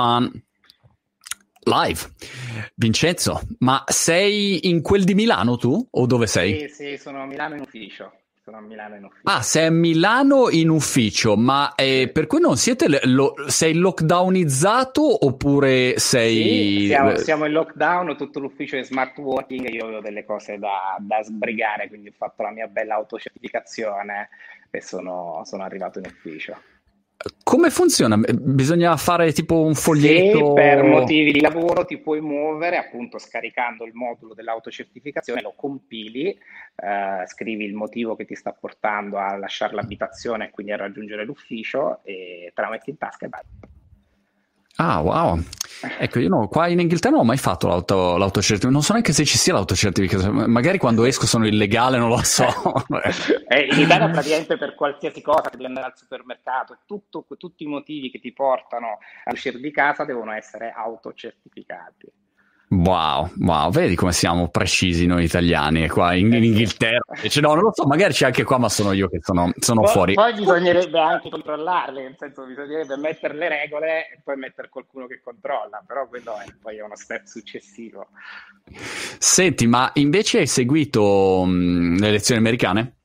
Um, live. Vincenzo, ma sei in quel di Milano tu o dove sei? Sì, sì, sono a Milano in ufficio. Sono a Milano in ufficio. Ah, sei a Milano in ufficio, ma eh, per cui non siete lo, sei lockdownizzato oppure sei... Sì, siamo, siamo, in lockdown, tutto l'ufficio è smart working io avevo delle cose da, da sbrigare, quindi ho fatto la mia bella autocertificazione e sono, sono arrivato in ufficio. Come funziona? Bisogna fare tipo un foglietto? Sì, per motivi di lavoro ti puoi muovere appunto scaricando il modulo dell'autocertificazione, lo compili, eh, scrivi il motivo che ti sta portando a lasciare l'abitazione e quindi a raggiungere l'ufficio e te la metti in tasca e vai. Ah, wow. Ecco, io no, qua in Inghilterra non ho mai fatto l'auto, l'autocertificazione, non so neanche se ci sia l'autocertificazione, magari quando esco sono illegale, non lo so. eh, in Italia praticamente per qualsiasi cosa, devi andare al supermercato, tutto, tutti i motivi che ti portano a uscire di casa devono essere autocertificati. Wow, wow, vedi come siamo precisi noi italiani qua in, in Inghilterra. Cioè, no, non lo so, magari c'è anche qua, ma sono io che sono, sono poi, fuori. Poi bisognerebbe anche controllarle, nel senso bisognerebbe mettere le regole e poi mettere qualcuno che controlla, però quello è poi è uno step successivo. Senti, ma invece hai seguito mh, le elezioni americane?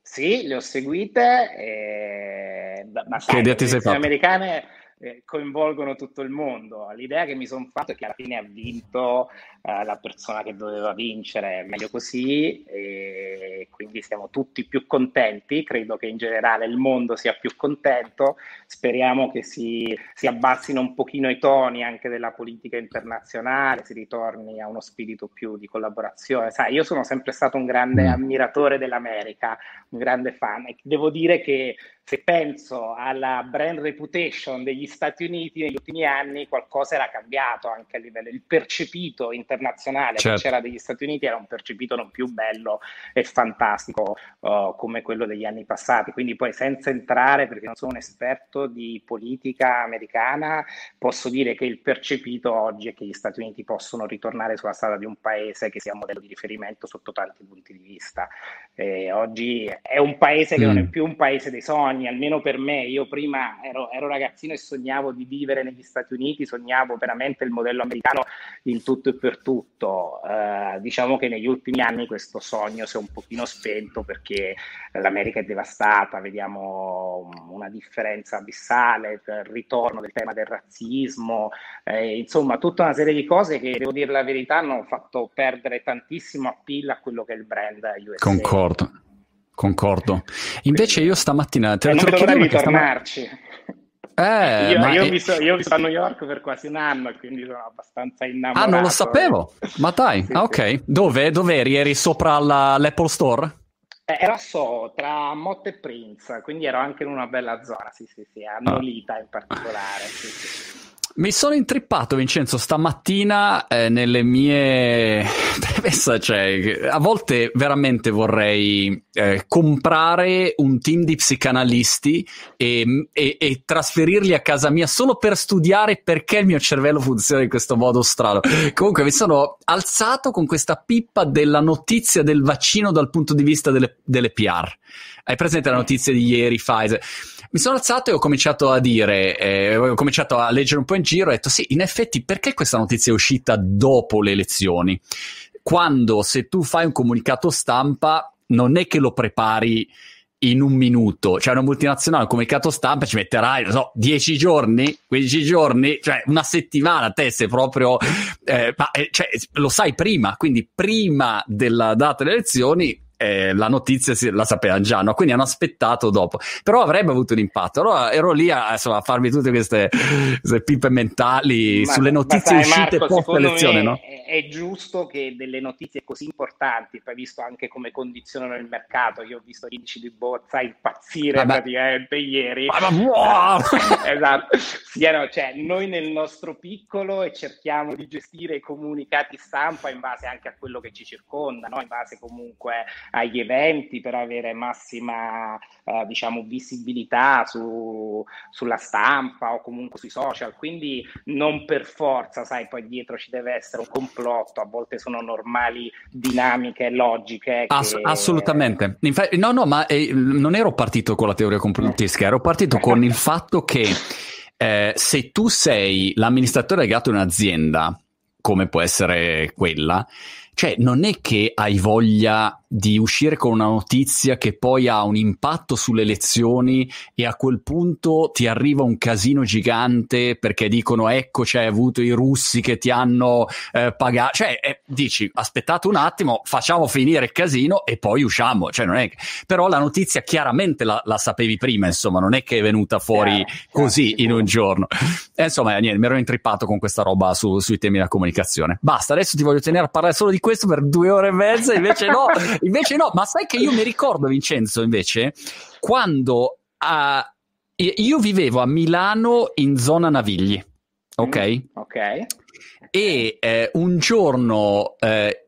Sì, le ho seguite, e... ma sai, sei fatta? americane eh, coinvolgono tutto il mondo. L'idea che mi sono fatto è che alla fine ha vinto eh, la persona che doveva vincere, meglio così, e quindi siamo tutti più contenti. Credo che in generale il mondo sia più contento. Speriamo che si, si abbassino un pochino i toni anche della politica internazionale, si ritorni a uno spirito più di collaborazione. Sai, io sono sempre stato un grande mm. ammiratore dell'America, un grande fan, e devo dire che se penso alla brand reputation degli Stati Uniti negli ultimi anni, qualcosa era cambiato anche a livello, il percepito internazionale certo. che c'era degli Stati Uniti era un percepito non più bello e fantastico uh, come quello degli anni passati. Quindi poi senza entrare, perché non sono un esperto di politica americana, posso dire che il percepito oggi è che gli Stati Uniti possono ritornare sulla strada di un paese che sia un modello di riferimento sotto tanti punti di vista. E oggi è un paese che mm. non è mm. più un paese dei sogni, sogni, almeno per me. Io prima ero, ero, ragazzino e sognavo di vivere negli Stati Uniti, sognavo veramente il modello americano in tutto e per tutto. Uh, diciamo che negli ultimi anni questo sogno si è un pochino spento perché l'America è devastata, vediamo una differenza abissale, il ritorno del tema del razzismo, eh, insomma tutta una serie di cose che, devo dire la verità, hanno fatto perdere tantissimo appeal a quello che è il brand USA. Concordo. Concordo. Invece io stamattina te, eh, chiedo perché ritornarci. Eh, io, io, ho visto, io, ho visto, a New York per quasi un anno e quindi sono abbastanza innamorato. Ah, non lo sapevo. Ma dai, sì, ah, ok. Sì. Dove? Dov'eri? Eri sopra la, l'Apple Store? Eh, era so, tra Motte e Prince, quindi ero anche in una bella zona, sì, sì, sì, a Nolita ah. in particolare. Sì, sì. Mi sono intrippato, Vincenzo, stamattina eh, nelle mie cioè, a volte veramente vorrei eh, comprare un team di psicanalisti e, e, e, trasferirli a casa mia solo per studiare perché il mio cervello funziona in questo modo strano. Comunque mi sono alzato con questa pippa della notizia del vaccino dal punto di vista delle, delle PR. Hai presente la notizia di ieri, Pfizer? Mi sono alzato e ho cominciato a dire, eh, ho cominciato a leggere un po' in giro e ho detto sì, in effetti perché questa notizia è uscita dopo le elezioni? Quando se tu fai un comunicato stampa non è che lo prepari in un minuto, cioè una multinazionale, un comunicato stampa ci metterai, non so, 10 giorni, 15 giorni, cioè una settimana, te sei proprio, eh, ma, eh, cioè, lo sai prima, quindi prima della data delle elezioni eh, la notizia si, la sapevano già, no? quindi hanno aspettato dopo, però avrebbe avuto un impatto. Allora ero lì a, insomma, a farmi tutte queste, queste pippe mentali ma, sulle notizie sai, uscite Marco, post elezione. No? È, è, giusto che delle notizie così importanti, poi visto anche come condizionano il mercato, io ho visto gli indici di borsa impazzire Vabbè. praticamente ieri. Ma, wow! esatto, siano, cioè, noi nel nostro piccolo e cerchiamo di gestire i comunicati stampa in base anche a quello che ci circonda, no? in base comunque agli eventi per avere massima eh, diciamo, visibilità su, sulla stampa o comunque sui social. Quindi non per forza, sai, poi dietro ci deve essere un complotto, a volte sono normali dinamiche logiche. Ass- assolutamente. Infatti, no, no, ma eh, non ero partito con la teoria complottistica, ero partito con il fatto che eh, se tu sei l'amministratore legato a un'azienda, come può essere quella, cioè non è che hai voglia di uscire con una notizia che poi ha un impatto sulle elezioni e a quel punto ti arriva un casino gigante perché dicono ecco c'hai avuto i russi che ti hanno eh, pagato, cioè eh, dici aspettate un attimo, facciamo finire il casino e poi usciamo, cioè non è che... però la notizia chiaramente la, la, sapevi prima, insomma non è che è venuta fuori chiaro, così in un giorno. E, insomma niente, mi ero intrippato con questa roba su, sui temi della comunicazione. Basta, adesso ti voglio tenere a parlare solo di questo per due ore e mezza, invece no. Invece no, ma sai che io mi ricordo, Vincenzo, invece, quando uh, io vivevo a Milano in zona Navigli, ok? Mm, ok. E eh, un giorno eh,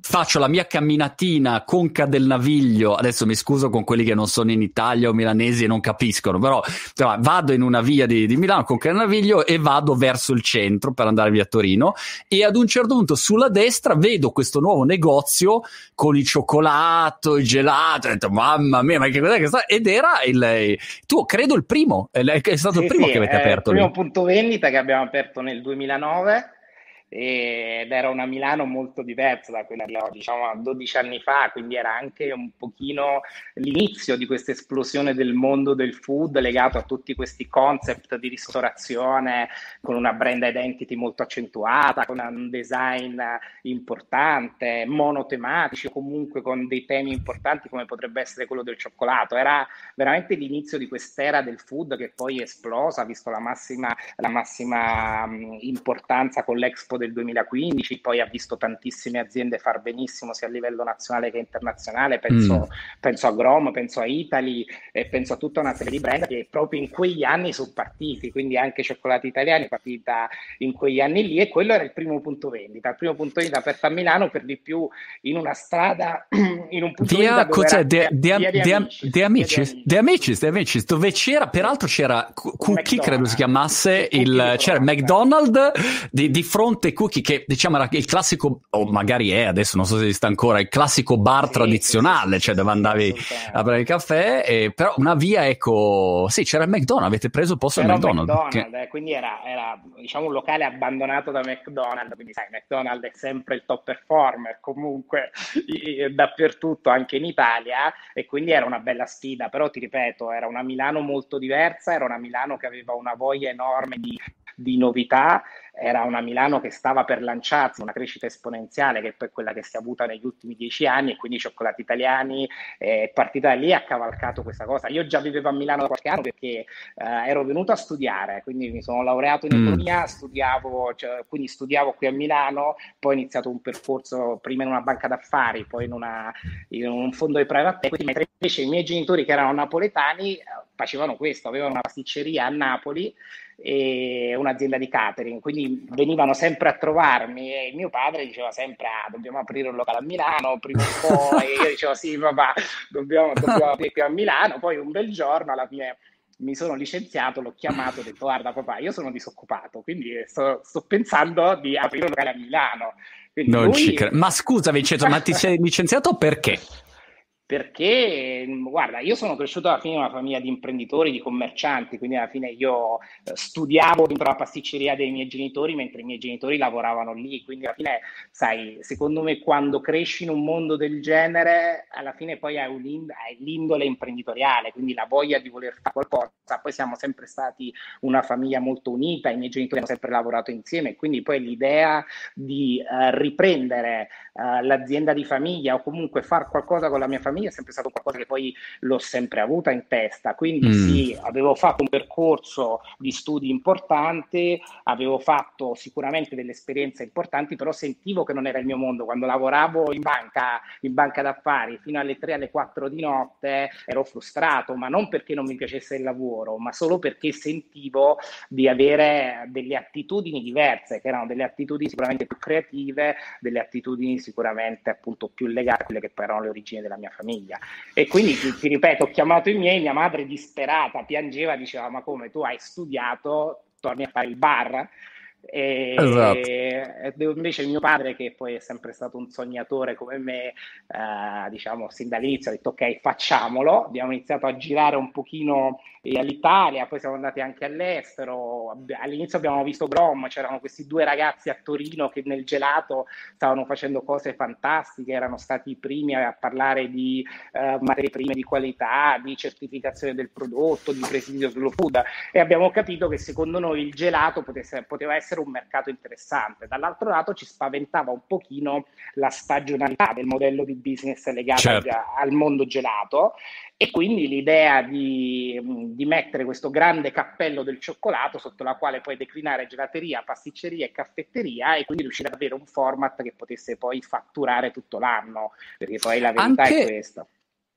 faccio la mia camminatina conca del naviglio. Adesso mi scuso con quelli che non sono in Italia o milanesi e non capiscono, però insomma, vado in una via di, di, Milano, conca del naviglio e vado verso il centro per andare via Torino. E ad un certo punto sulla destra vedo questo nuovo negozio con il cioccolato, il gelato. ho detto, mamma mia, ma che cos'è che sta? Ed era il tu, credo, il primo. È stato sì, il primo sì, che avete aperto. Il primo lì. punto vendita che abbiamo aperto nel 2009 ed era una Milano molto diversa da quella di oggi, diciamo 12 anni fa, quindi era anche un pochino l'inizio di questa esplosione del mondo del food legato a tutti questi concept di ristorazione con una brand identity molto accentuata, con un design importante, monotematici o comunque con dei temi importanti come potrebbe essere quello del cioccolato. Era veramente l'inizio di quest'era del food che poi è esplosa, visto la massima, la massima importanza con l'Expo del 2015, poi ha visto tantissime aziende far benissimo sia a livello nazionale che internazionale, penso, mm. penso a Grom, penso a Italy e penso a tutta una serie di brand che proprio in quegli anni sono partiti, quindi anche Cioccolati Italiani è partita in quegli anni lì e quello era il primo punto vendita, il primo punto vendita aperto a Milano per di più in una strada, in un punto dia, vendita cos'è, de, de, de, Amicis, De Amicis, De Amicis, dove c'era, peraltro c'era Cookie, credo si chiamasse, il, c'era McDonald's di, di fronte Latte Cookie, che diciamo era il classico, o magari è adesso, non so se esiste ancora, il classico bar sì, tradizionale, sì, cioè dove andavi a prendere il caffè, e, però una via, ecco, sì, c'era il McDonald's, avete preso il posto del McDonald's. McDonald's che... eh, quindi era, era, diciamo un locale abbandonato da McDonald's, quindi sai, McDonald's è sempre il top performer comunque dappertutto, anche in Italia, e quindi era una bella sfida, però ti ripeto, era una Milano molto diversa, era una Milano che aveva una voglia enorme di di novità, era una Milano che stava per lanciarsi, una crescita esponenziale che è poi quella che si è avuta negli ultimi dieci anni e quindi i cioccolati italiani è partita da lì e ha cavalcato questa cosa. Io già vivevo a Milano da qualche anno perché eh, ero venuto a studiare, quindi mi sono laureato in mm. economia, studiavo, cioè, quindi studiavo qui a Milano, poi ho iniziato un percorso prima in una banca d'affari, poi in, una, in un fondo di private equity, mentre invece i miei genitori che erano napoletani eh, facevano questo, avevano una pasticceria a Napoli e un'azienda di catering, quindi venivano sempre a trovarmi e mio padre diceva sempre ah, dobbiamo aprire un locale a Milano prima o poi, e io dicevo sì papà dobbiamo, dobbiamo aprire qui a Milano, poi un bel giorno alla fine mi sono licenziato, l'ho chiamato, ho detto guarda papà io sono disoccupato, quindi sto, sto pensando di aprire un locale a Milano. Quindi non lui... ci cre- Ma scusa Vincenzo, ma ti sei licenziato perché? Perché guarda, io sono cresciuto alla fine in una famiglia di imprenditori, di commercianti, quindi alla fine io eh, studiavo dentro la pasticceria dei miei genitori mentre i miei genitori lavoravano lì, quindi alla fine, sai, secondo me quando cresci in un mondo del genere, alla fine poi hai, hai l'indole imprenditoriale, quindi la voglia di voler fare qualcosa. Poi siamo sempre stati una famiglia molto unita, i miei genitori hanno sempre lavorato insieme, quindi poi l'idea di uh, riprendere uh, l'azienda di famiglia o comunque fare qualcosa con la mia famiglia famiglia è sempre stato qualcosa che poi l'ho sempre avuta in testa, quindi mm. sì, avevo fatto un percorso di studi importante, avevo fatto sicuramente delle esperienze importanti, però sentivo che non era il mio mondo. Quando lavoravo in banca, in banca d'affari fino alle 3 alle 4 di notte ero frustrato, ma non perché non mi piacesse il lavoro, ma solo perché sentivo di avere delle attitudini diverse, che erano delle attitudini sicuramente più creative, delle attitudini sicuramente appunto più legate a quelle che poi erano le origini della mia famiglia famiglia. E quindi ti, ti, ripeto, ho chiamato i miei, mia madre disperata piangeva, diceva: Ma come tu hai studiato, torni a fare il bar? E, esatto. e invece mio padre, che poi è sempre stato un sognatore come me, eh, diciamo sin dall'inizio ha detto ok facciamolo, abbiamo iniziato a girare un pochino all'Italia, poi siamo andati anche all'estero, all'inizio abbiamo visto Grom, c'erano questi due ragazzi a Torino che nel gelato stavano facendo cose fantastiche, erano stati i primi a parlare di uh, materie prime di qualità, di certificazione del prodotto, di presidio slow food. E abbiamo capito che secondo noi il gelato potesse, poteva essere un mercato interessante. Dall'altro lato ci spaventava un pochino la stagionalità del modello di business legato certo. al mondo gelato e quindi l'idea di, di, mettere questo grande cappello del cioccolato sotto la quale puoi declinare gelateria, pasticceria e caffetteria e quindi riuscire ad avere un format che potesse poi fatturare tutto l'anno, perché poi la verità anche... è questa.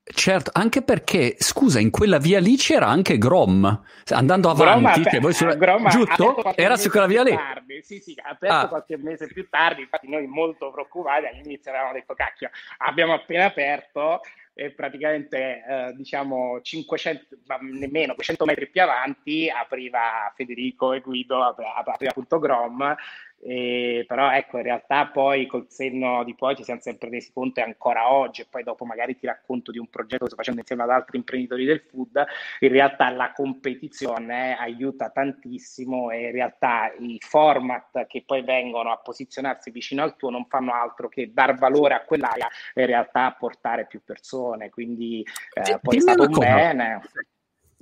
Certo, anche perché, scusa, in quella via lì c'era anche Grom, andando avanti, Grom, voi sulla... Grom giusto? Era su quella via lì? Tardi. Sì, sì, ha aperto ah. qualche mese più tardi, infatti noi molto preoccupati all'inizio avevamo detto, cacchio, abbiamo appena aperto, e praticamente eh, diciamo 500, nemmeno 200 metri più avanti apriva Federico e Guido, apriva appunto Grom e, però ecco, in realtà poi col senno di poi ci siamo sempre resi conto e ancora oggi, e poi dopo magari ti racconto di un progetto che sto facendo insieme ad altri imprenditori del food, in realtà la competizione aiuta tantissimo e in realtà i format che poi vengono a posizionarsi vicino al tuo non fanno altro che dar valore a quell'area e in realtà portare più persone, quindi eh, poi è stato un bene.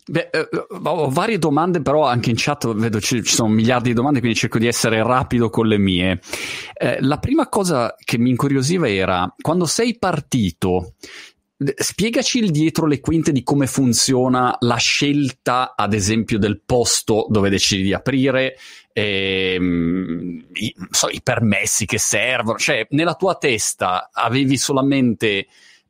Beh, eh, ho varie domande, però anche in chat vedo ci, ci, sono miliardi di domande, quindi cerco di essere rapido con le mie. Eh, la prima cosa che mi incuriosiva era quando sei partito. Spiegaci il dietro le quinte di come funziona la scelta, ad esempio, del posto dove decidi di aprire, ehm, i, so, i permessi che servono. Cioè, nella tua testa avevi solamente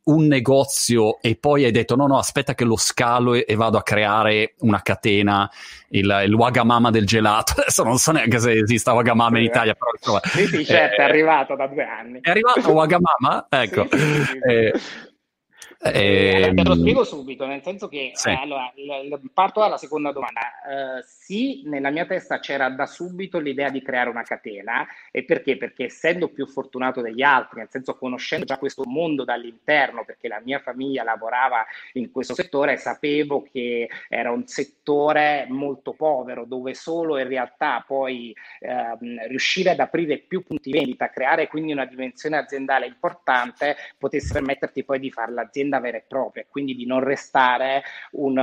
un negozio e poi hai detto no no aspetta che lo scalo e, e vado a creare una catena il, il, Wagamama del gelato. Adesso non so neanche se esista Wagamama in Italia però insomma, sì sì certo eh, è arrivato da due anni. è arrivato Wagamama? ecco. sì, sì, sì, eh, eh, te lo spiego subito, nel senso che sì. eh, allora, parto dalla seconda domanda. Uh, sì, nella mia testa c'era da subito l'idea di creare una catena, e perché? Perché essendo più fortunato degli altri, nel senso conoscendo già questo mondo dall'interno, perché la mia famiglia lavorava in questo settore, sapevo che era un settore molto povero, dove solo in realtà poi ehm, riuscire ad aprire più punti vendita, creare quindi una dimensione aziendale importante, potesse permetterti poi di fare l'azienda un'azienda vera e propria, quindi di non restare un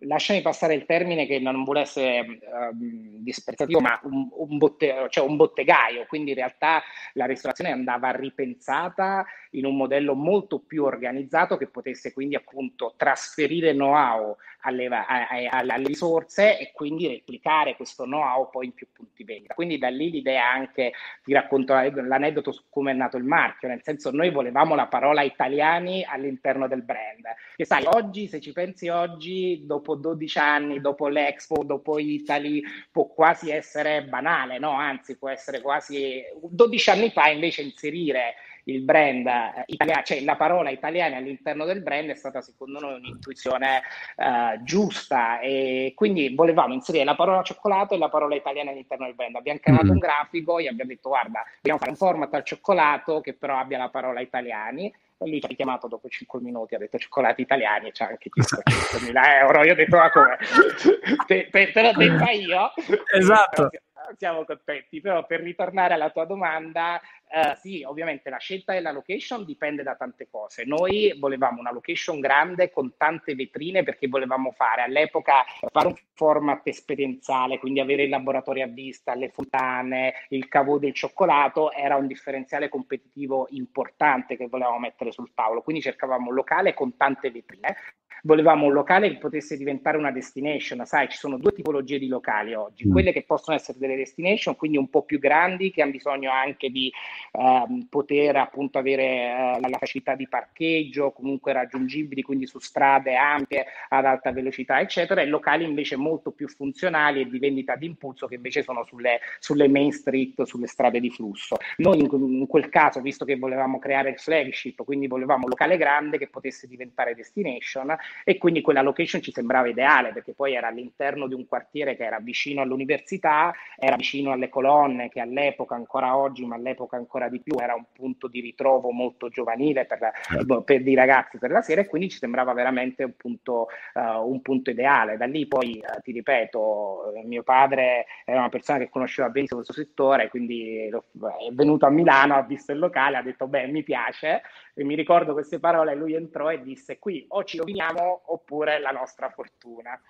lasciami passare il termine che non vuole essere uh, disprezzativo, ma un, un, botte, cioè un, bottegaio, quindi in realtà la ristorazione andava ripensata in un modello molto più organizzato che potesse quindi appunto trasferire know-how alle, alle, alle risorse e quindi replicare questo know-how poi in più punti vendita. Quindi da lì l'idea anche, ti racconto l'aneddoto su come è nato il marchio, nel senso noi volevamo la parola italiani all'interno del brand, che sai, oggi se ci pensi oggi, dopo dopo 12 anni, dopo l'Expo, dopo Italy, può quasi essere banale, no? Anzi, può essere quasi 12 anni fa invece inserire il brand eh, italiano, cioè la parola italiana all'interno del brand è stata secondo noi un'intuizione eh, giusta e quindi volevamo inserire la parola cioccolato e la parola italiana all'interno del brand. Abbiamo creato mm. un grafico e abbiamo detto guarda, dobbiamo fare un format al cioccolato che però abbia la parola italiani lui ci ha richiamato dopo 5 minuti, ha detto cioccolati italiani e c'ha anche chiesto 100.000 euro. Io ho detto, ma come? te, te, te l'ho detta io? Esatto siamo contenti, però per ritornare alla tua domanda, eh, sì, ovviamente la scelta della location dipende da tante cose. Noi volevamo una location grande con tante vetrine perché volevamo fare all'epoca fare un format esperienziale, quindi avere il laboratorio a vista, le fontane, il cavo del cioccolato, era un differenziale competitivo importante che volevamo mettere sul tavolo. Quindi cercavamo un locale con tante vetrine volevamo un locale che potesse diventare una destination. Sai, ci sono due tipologie di locali oggi, mm. quelle che possono essere delle destination, quindi un po' più grandi, che hanno bisogno anche di ehm, poter appunto avere eh, la facilità di parcheggio, comunque raggiungibili, quindi su strade ampie ad alta velocità, eccetera, e locali invece molto più funzionali e di vendita d'impulso che invece sono sulle, sulle main street, sulle strade di flusso. Noi in, in quel caso, visto che volevamo creare il flagship, quindi volevamo un locale grande che potesse diventare destination, e quindi quella location ci sembrava ideale perché poi era all'interno di un quartiere che era vicino all'università, era vicino alle colonne che all'epoca, ancora oggi, ma all'epoca ancora di più, era un punto di ritrovo molto giovanile per, certo. per i ragazzi per la sera e quindi ci sembrava veramente un punto, uh, un punto ideale. Da lì poi, uh, ti ripeto, mio padre era una persona che conosceva benissimo questo settore, quindi è venuto a Milano, ha visto il locale, ha detto beh mi piace e mi ricordo queste parole, lui entrò e disse qui o ci roviniamo oppure la nostra fortuna.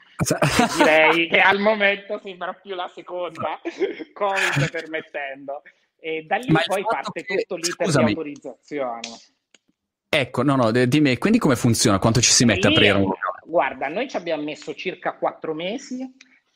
Direi che al momento sembra più la seconda, Covid permettendo. E da lì poi parte che... tutto l'iter Scusami. di autorizzazione. Ecco, no, no, dimmi, quindi come funziona? Quanto ci si mette a aprire un Guarda, noi ci abbiamo messo circa quattro mesi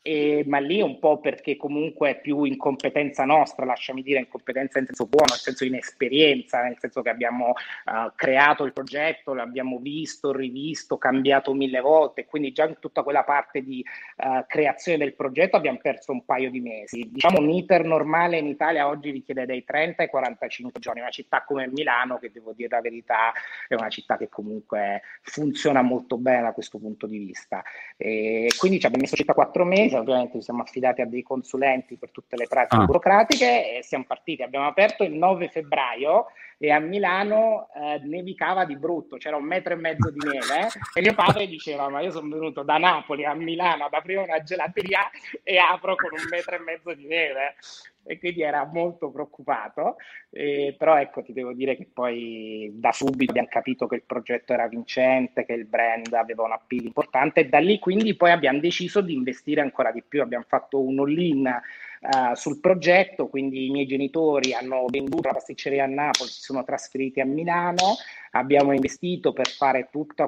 e, ma lì un po' perché comunque è più incompetenza nostra, lasciami dire incompetenza in senso buono, nel senso inesperienza, nel senso che abbiamo uh, creato il progetto, l'abbiamo visto, rivisto, cambiato mille volte, quindi già in tutta quella parte di uh, creazione del progetto abbiamo perso un paio di mesi. Diciamo un iter normale in Italia oggi richiede dai 30 ai 45 giorni, una città come Milano che devo dire la verità è una città che comunque funziona molto bene da questo punto di vista. E quindi ci abbiamo messo circa quattro mesi mese, ovviamente ci siamo affidati a dei consulenti per tutte le pratiche ah. burocratiche e siamo partiti. Abbiamo aperto il 9 febbraio e a Milano eh, nevicava di brutto, c'era un metro e mezzo di neve e mio padre diceva ma io sono venuto da Napoli a Milano ad aprire una gelateria e apro con un metro e mezzo di neve e quindi era molto preoccupato, eh, però ecco ti devo dire che poi da subito abbiamo capito che il progetto era vincente, che il brand aveva un appeal importante. E da lì quindi poi abbiamo deciso di investire ancora di più, abbiamo fatto un all-in uh, sul progetto, quindi i miei genitori hanno venduto la pasticceria a Napoli, si sono trasferiti a Milano, abbiamo investito per fare tutti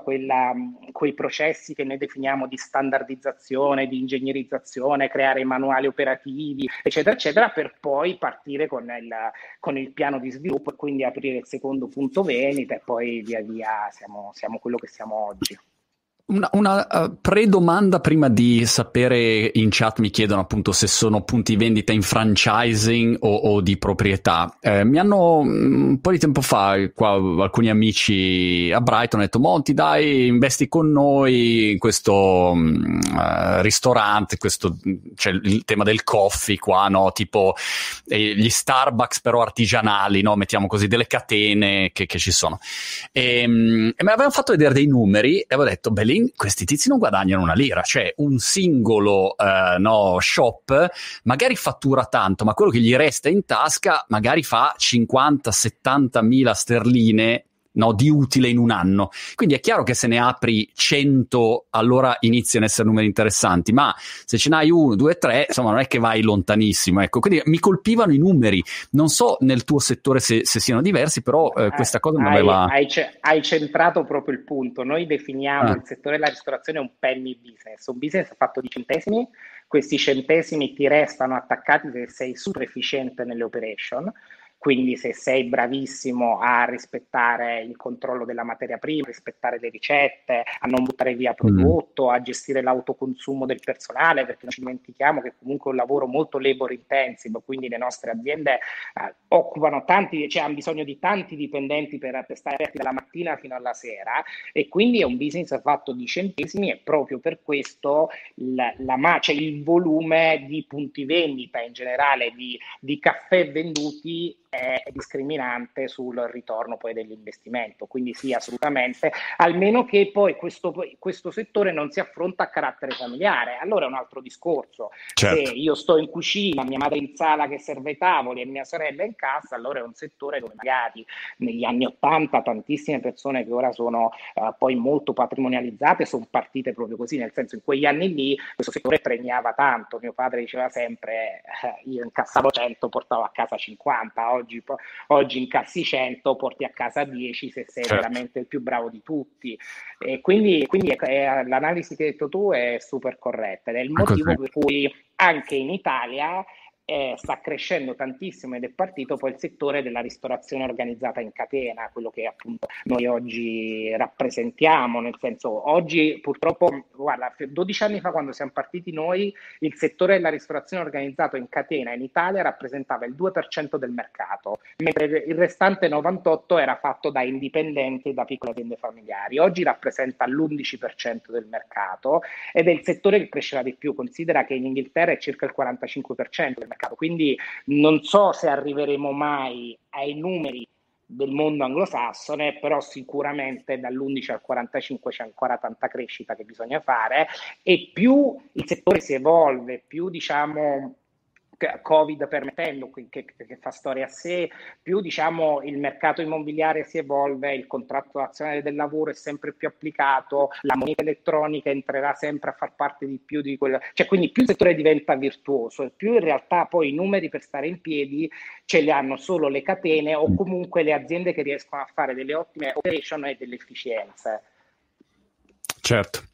quei processi che noi definiamo di standardizzazione, di ingegnerizzazione, creare manuali operativi, eccetera, eccetera, per poi partire con il, con il piano di sviluppo e quindi aprire il secondo punto vendita e poi via via siamo, siamo quello che siamo oggi. Una, una uh, pre-domanda prima di sapere in chat mi chiedono appunto se sono punti vendita in franchising o, o di proprietà. Eh, mi hanno mm, un po' di tempo fa qua, alcuni amici a Brighton hanno detto Monti dai investi con noi in questo uh, ristorante, questo, c'è il tema del coffee qua, no? tipo eh, gli Starbucks però artigianali, no? mettiamo così, delle catene che, che ci sono. E, um, e mi avevano fatto vedere dei numeri e avevo detto beh lì questi tizi non guadagnano una lira, cioè un singolo uh, no, shop magari fattura tanto, ma quello che gli resta in tasca magari fa 50-70 mila sterline no, di utile in un anno. Quindi è chiaro che se ne apri 100, allora iniziano ad essere numeri interessanti, ma se ce n'hai uno, due, tre, insomma, non è che vai lontanissimo. Ecco, quindi mi colpivano i numeri. Non so nel tuo settore se, se siano diversi, però eh, questa cosa mi aveva. Hai, hai, centrato proprio il punto. Noi definiamo ah. il settore della ristorazione un penny business, un business fatto di centesimi. Questi centesimi ti restano attaccati se sei super efficiente nelle operation quindi se sei bravissimo a rispettare il controllo della materia prima, a rispettare le ricette, a non buttare via mm. prodotto, mm. a gestire l'autoconsumo del personale, perché non ci dimentichiamo che comunque è un lavoro molto labor intensive, quindi le nostre aziende eh, occupano tanti, cioè hanno bisogno di tanti dipendenti per, per stare aperti dalla mattina fino alla sera e quindi è un business fatto di centesimi e proprio per questo la, la, cioè il volume di punti vendita in generale di, di caffè venduti è discriminante sul ritorno poi dell'investimento. Quindi sì, assolutamente, almeno che poi questo, questo settore non si affronta a carattere familiare. Allora è un altro discorso. Certo. Se io sto in cucina, mia madre in sala che serve i tavoli e mia sorella in casa, allora è un settore dove magari negli anni Ottanta tantissime persone che ora sono uh, poi molto patrimonializzate sono partite proprio così, nel senso in quegli anni lì questo settore premiava tanto. Mio padre diceva sempre, eh, io incassavo 100, portavo a casa 50, oggi oggi, oggi incassi 100, porti a casa 10 se sei certo. veramente il più bravo di tutti. E quindi, quindi è, l'analisi che hai detto tu è super corretta ed è il motivo per cui anche in Italia eh, sta crescendo tantissimo ed è partito poi il settore della ristorazione organizzata in catena, quello che appunto noi oggi rappresentiamo, nel senso oggi purtroppo, guarda, 12 anni fa quando siamo partiti noi, il settore della ristorazione organizzata in catena in Italia rappresentava il 2% del mercato, mentre il restante 98% era fatto da indipendenti e da piccole aziende familiari. Oggi rappresenta l'11% del mercato ed è il settore che crescerà di più. Considera che in Inghilterra è circa il 45% del mercato mercato. Quindi non so se arriveremo mai ai numeri del mondo anglosassone, però sicuramente dall'11 al 45 c'è ancora tanta crescita che bisogna fare e più il settore si evolve, più diciamo Covid permettendo, che, che, fa storia a sé, più diciamo il mercato immobiliare si evolve, il contratto nazionale del lavoro è sempre più applicato, la moneta elettronica entrerà sempre a far parte di più di quello, cioè quindi più il settore diventa virtuoso e più in realtà poi i numeri per stare in piedi ce li hanno solo le catene o comunque le aziende che riescono a fare delle ottime operation e delle efficienze. Certo.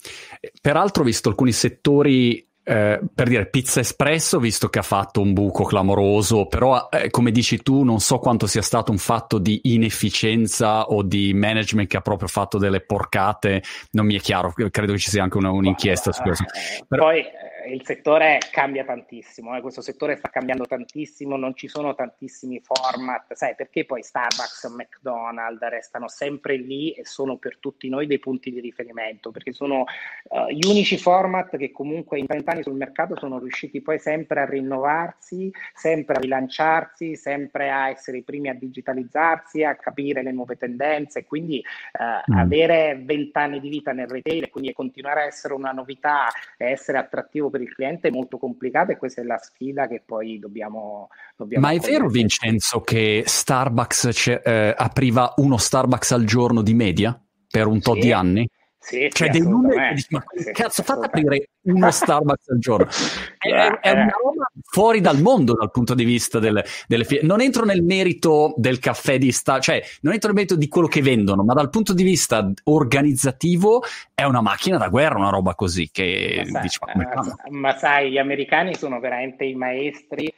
Peraltro, visto alcuni settori eh, per dire Pizza Espresso, visto che ha fatto un buco clamoroso, però eh, come dici tu, non so quanto sia stato un fatto di inefficienza o di management che ha proprio fatto delle porcate, non mi è chiaro, credo che ci sia anche una, un'inchiesta su questo. Però... Poi il settore cambia tantissimo, eh? questo settore sta cambiando tantissimo, non ci sono tantissimi format, sai perché poi Starbucks, McDonald's restano sempre lì e sono per tutti noi dei punti di riferimento, perché sono uh, gli unici format che comunque in 30 anni sul mercato sono riusciti poi sempre a rinnovarsi, sempre a rilanciarsi, sempre a essere i primi a digitalizzarsi, a capire le nuove tendenze, quindi uh, mm. avere 20 anni di vita nel retail e quindi continuare a essere una novità e essere attrattivo per il cliente è molto complicato e questa è la sfida che poi dobbiamo... dobbiamo Ma è vero Vincenzo che Starbucks eh, apriva uno Starbucks al giorno di media per un tot sì. di anni? Sì, cioè dei numeri dici, ma sì, cazzo fate aprire uno Starbucks al giorno? È, è, una roba fuori dal mondo dal punto di vista delle, delle fie- non entro nel merito del caffè di Starbucks cioè non entro nel merito di quello che vendono ma dal punto di vista organizzativo è una macchina da guerra una roba così che ma diciamo, ma, ma sai gli americani sono veramente i maestri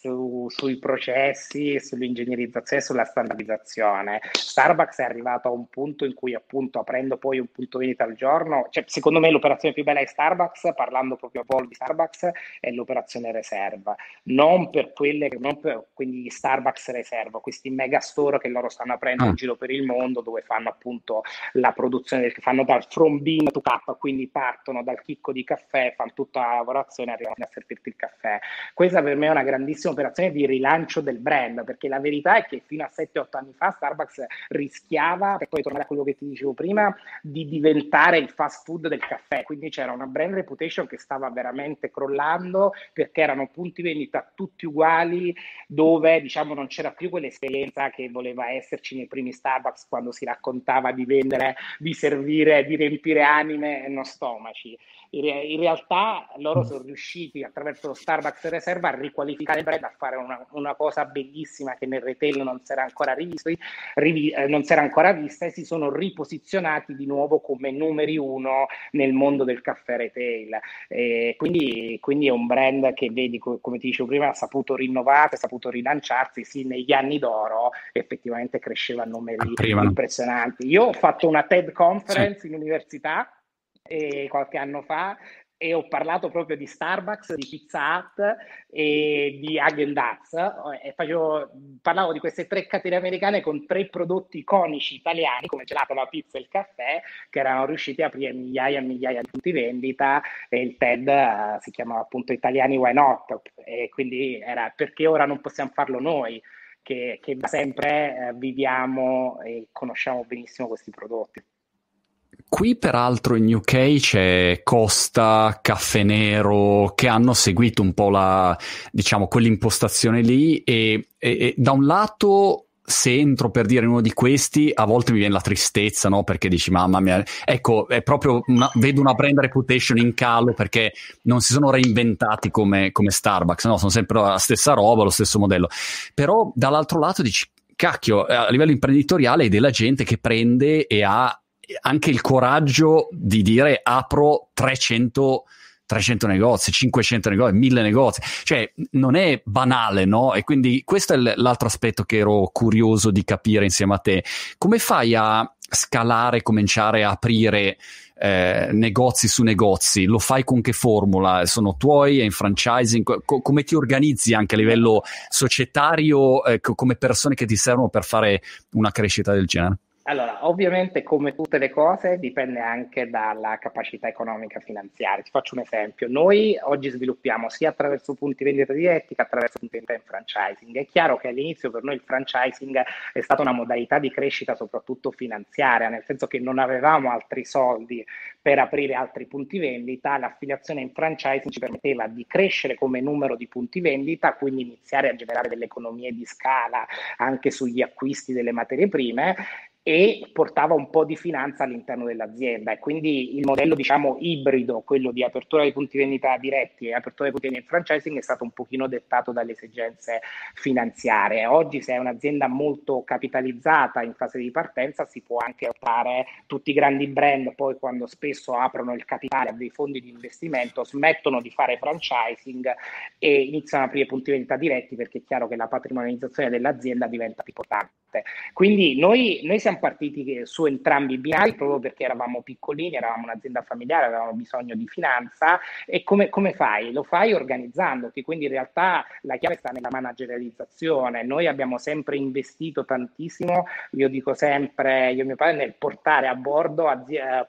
su, sui processi, sull'ingegnerizzazione e sulla standardizzazione. Starbucks è arrivato a un punto in cui appunto aprendo poi un punto vendita al giorno, cioè secondo me l'operazione più bella è Starbucks, parlando proprio a Paul di Starbucks, è l'operazione riserva, non per quelle, non per, quindi Starbucks riserva, questi mega store che loro stanno aprendo in ah. giro per il mondo dove fanno appunto la produzione, del, fanno dal from bean to cup, quindi partono dal chicco di caffè, fanno tutta la lavorazione e arrivano a servirti il caffè. Questa per me è una grandissima grandissima operazione di rilancio del brand, perché la verità è che fino a 7-8 anni fa Starbucks rischiava, per poi tornare a quello che ti dicevo prima, di diventare il fast food del caffè, quindi c'era una brand reputation che stava veramente crollando perché erano punti vendita tutti uguali, dove diciamo non c'era più quell'esperienza che voleva esserci nei primi Starbucks quando si raccontava di vendere, di servire, di riempire anime e non stomaci in realtà loro sono riusciti attraverso lo Starbucks Reserva a riqualificare il brand, a fare una, una cosa bellissima che nel retail non si era ancora eh, non si era ancora vista e si sono riposizionati di nuovo come numeri uno nel mondo del caffè retail. E quindi, quindi è un brand che vedi, come ti dicevo prima, ha saputo rinnovarsi, ha saputo rilanciarsi, sì, negli anni d'oro effettivamente cresceva a numeri Aprivano. impressionanti. Io ho fatto una TED conference sì. in università eh, qualche anno fa e ho parlato proprio di Starbucks, di Pizza Hut e di Hagen Dazs e facevo, parlavo di queste tre catene americane con tre prodotti iconici italiani come gelato, la pizza e il caffè che erano riusciti a aprire migliaia e migliaia di punti vendita e il TED uh, si chiamava appunto Italiani Why Not e quindi era perché ora non possiamo farlo noi che, che da sempre eh, viviamo e conosciamo benissimo questi prodotti. Qui peraltro in UK c'è Costa, Caffè Nero che hanno seguito un po' la, diciamo, quell'impostazione lì e, e, e da un lato se entro per dire uno di questi, a volte mi viene la tristezza, no? Perché dici, mamma mia, ecco, è proprio una, vedo una brand reputation in calo perché non si sono reinventati come, come Starbucks, no? Sono sempre la stessa roba, lo stesso modello. Però dall'altro lato dici, cacchio, a livello imprenditoriale è della gente che prende e ha anche il coraggio di dire apro 300 300 negozi, 500 negozi, 1000 negozi, cioè non è banale, no? E quindi questo è l'altro aspetto che ero curioso di capire insieme a te. Come fai a scalare, cominciare a aprire eh, negozi su negozi? Lo fai con che formula? Sono tuoi? È in franchising? Co- come ti organizzi anche a livello societario eh, come persone che ti servono per fare una crescita del genere? Allora, ovviamente come tutte le cose dipende anche dalla capacità economica finanziaria. Ti faccio un esempio. Noi oggi sviluppiamo sia attraverso punti vendita diretti che attraverso punti vendita in franchising. È chiaro che all'inizio per noi il franchising è stata una modalità di crescita soprattutto finanziaria, nel senso che non avevamo altri soldi per aprire altri punti vendita. L'affiliazione in franchising ci permetteva di crescere come numero di punti vendita, quindi iniziare a generare delle economie di scala anche sugli acquisti delle materie prime e portava un po' di finanza all'interno dell'azienda e quindi il modello diciamo ibrido, quello di apertura dei punti vendita diretti e apertura dei punti vendita in franchising è stato un pochino dettato dalle esigenze finanziarie. Oggi se è un'azienda molto capitalizzata in fase di partenza si può anche optare tutti i grandi brand poi quando spesso aprono il capitale a dei fondi di investimento smettono di fare franchising e iniziano ad aprire punti vendita diretti perché è chiaro che la patrimonializzazione dell'azienda diventa più importante. Quindi noi, noi siamo partiti su entrambi i binari proprio perché eravamo piccolini, eravamo un'azienda familiare, avevamo bisogno di finanza e come, come fai? Lo fai organizzandoti, quindi in realtà la chiave sta nella managerializzazione. Noi abbiamo sempre investito tantissimo, io dico sempre, io e mio padre, nel portare a bordo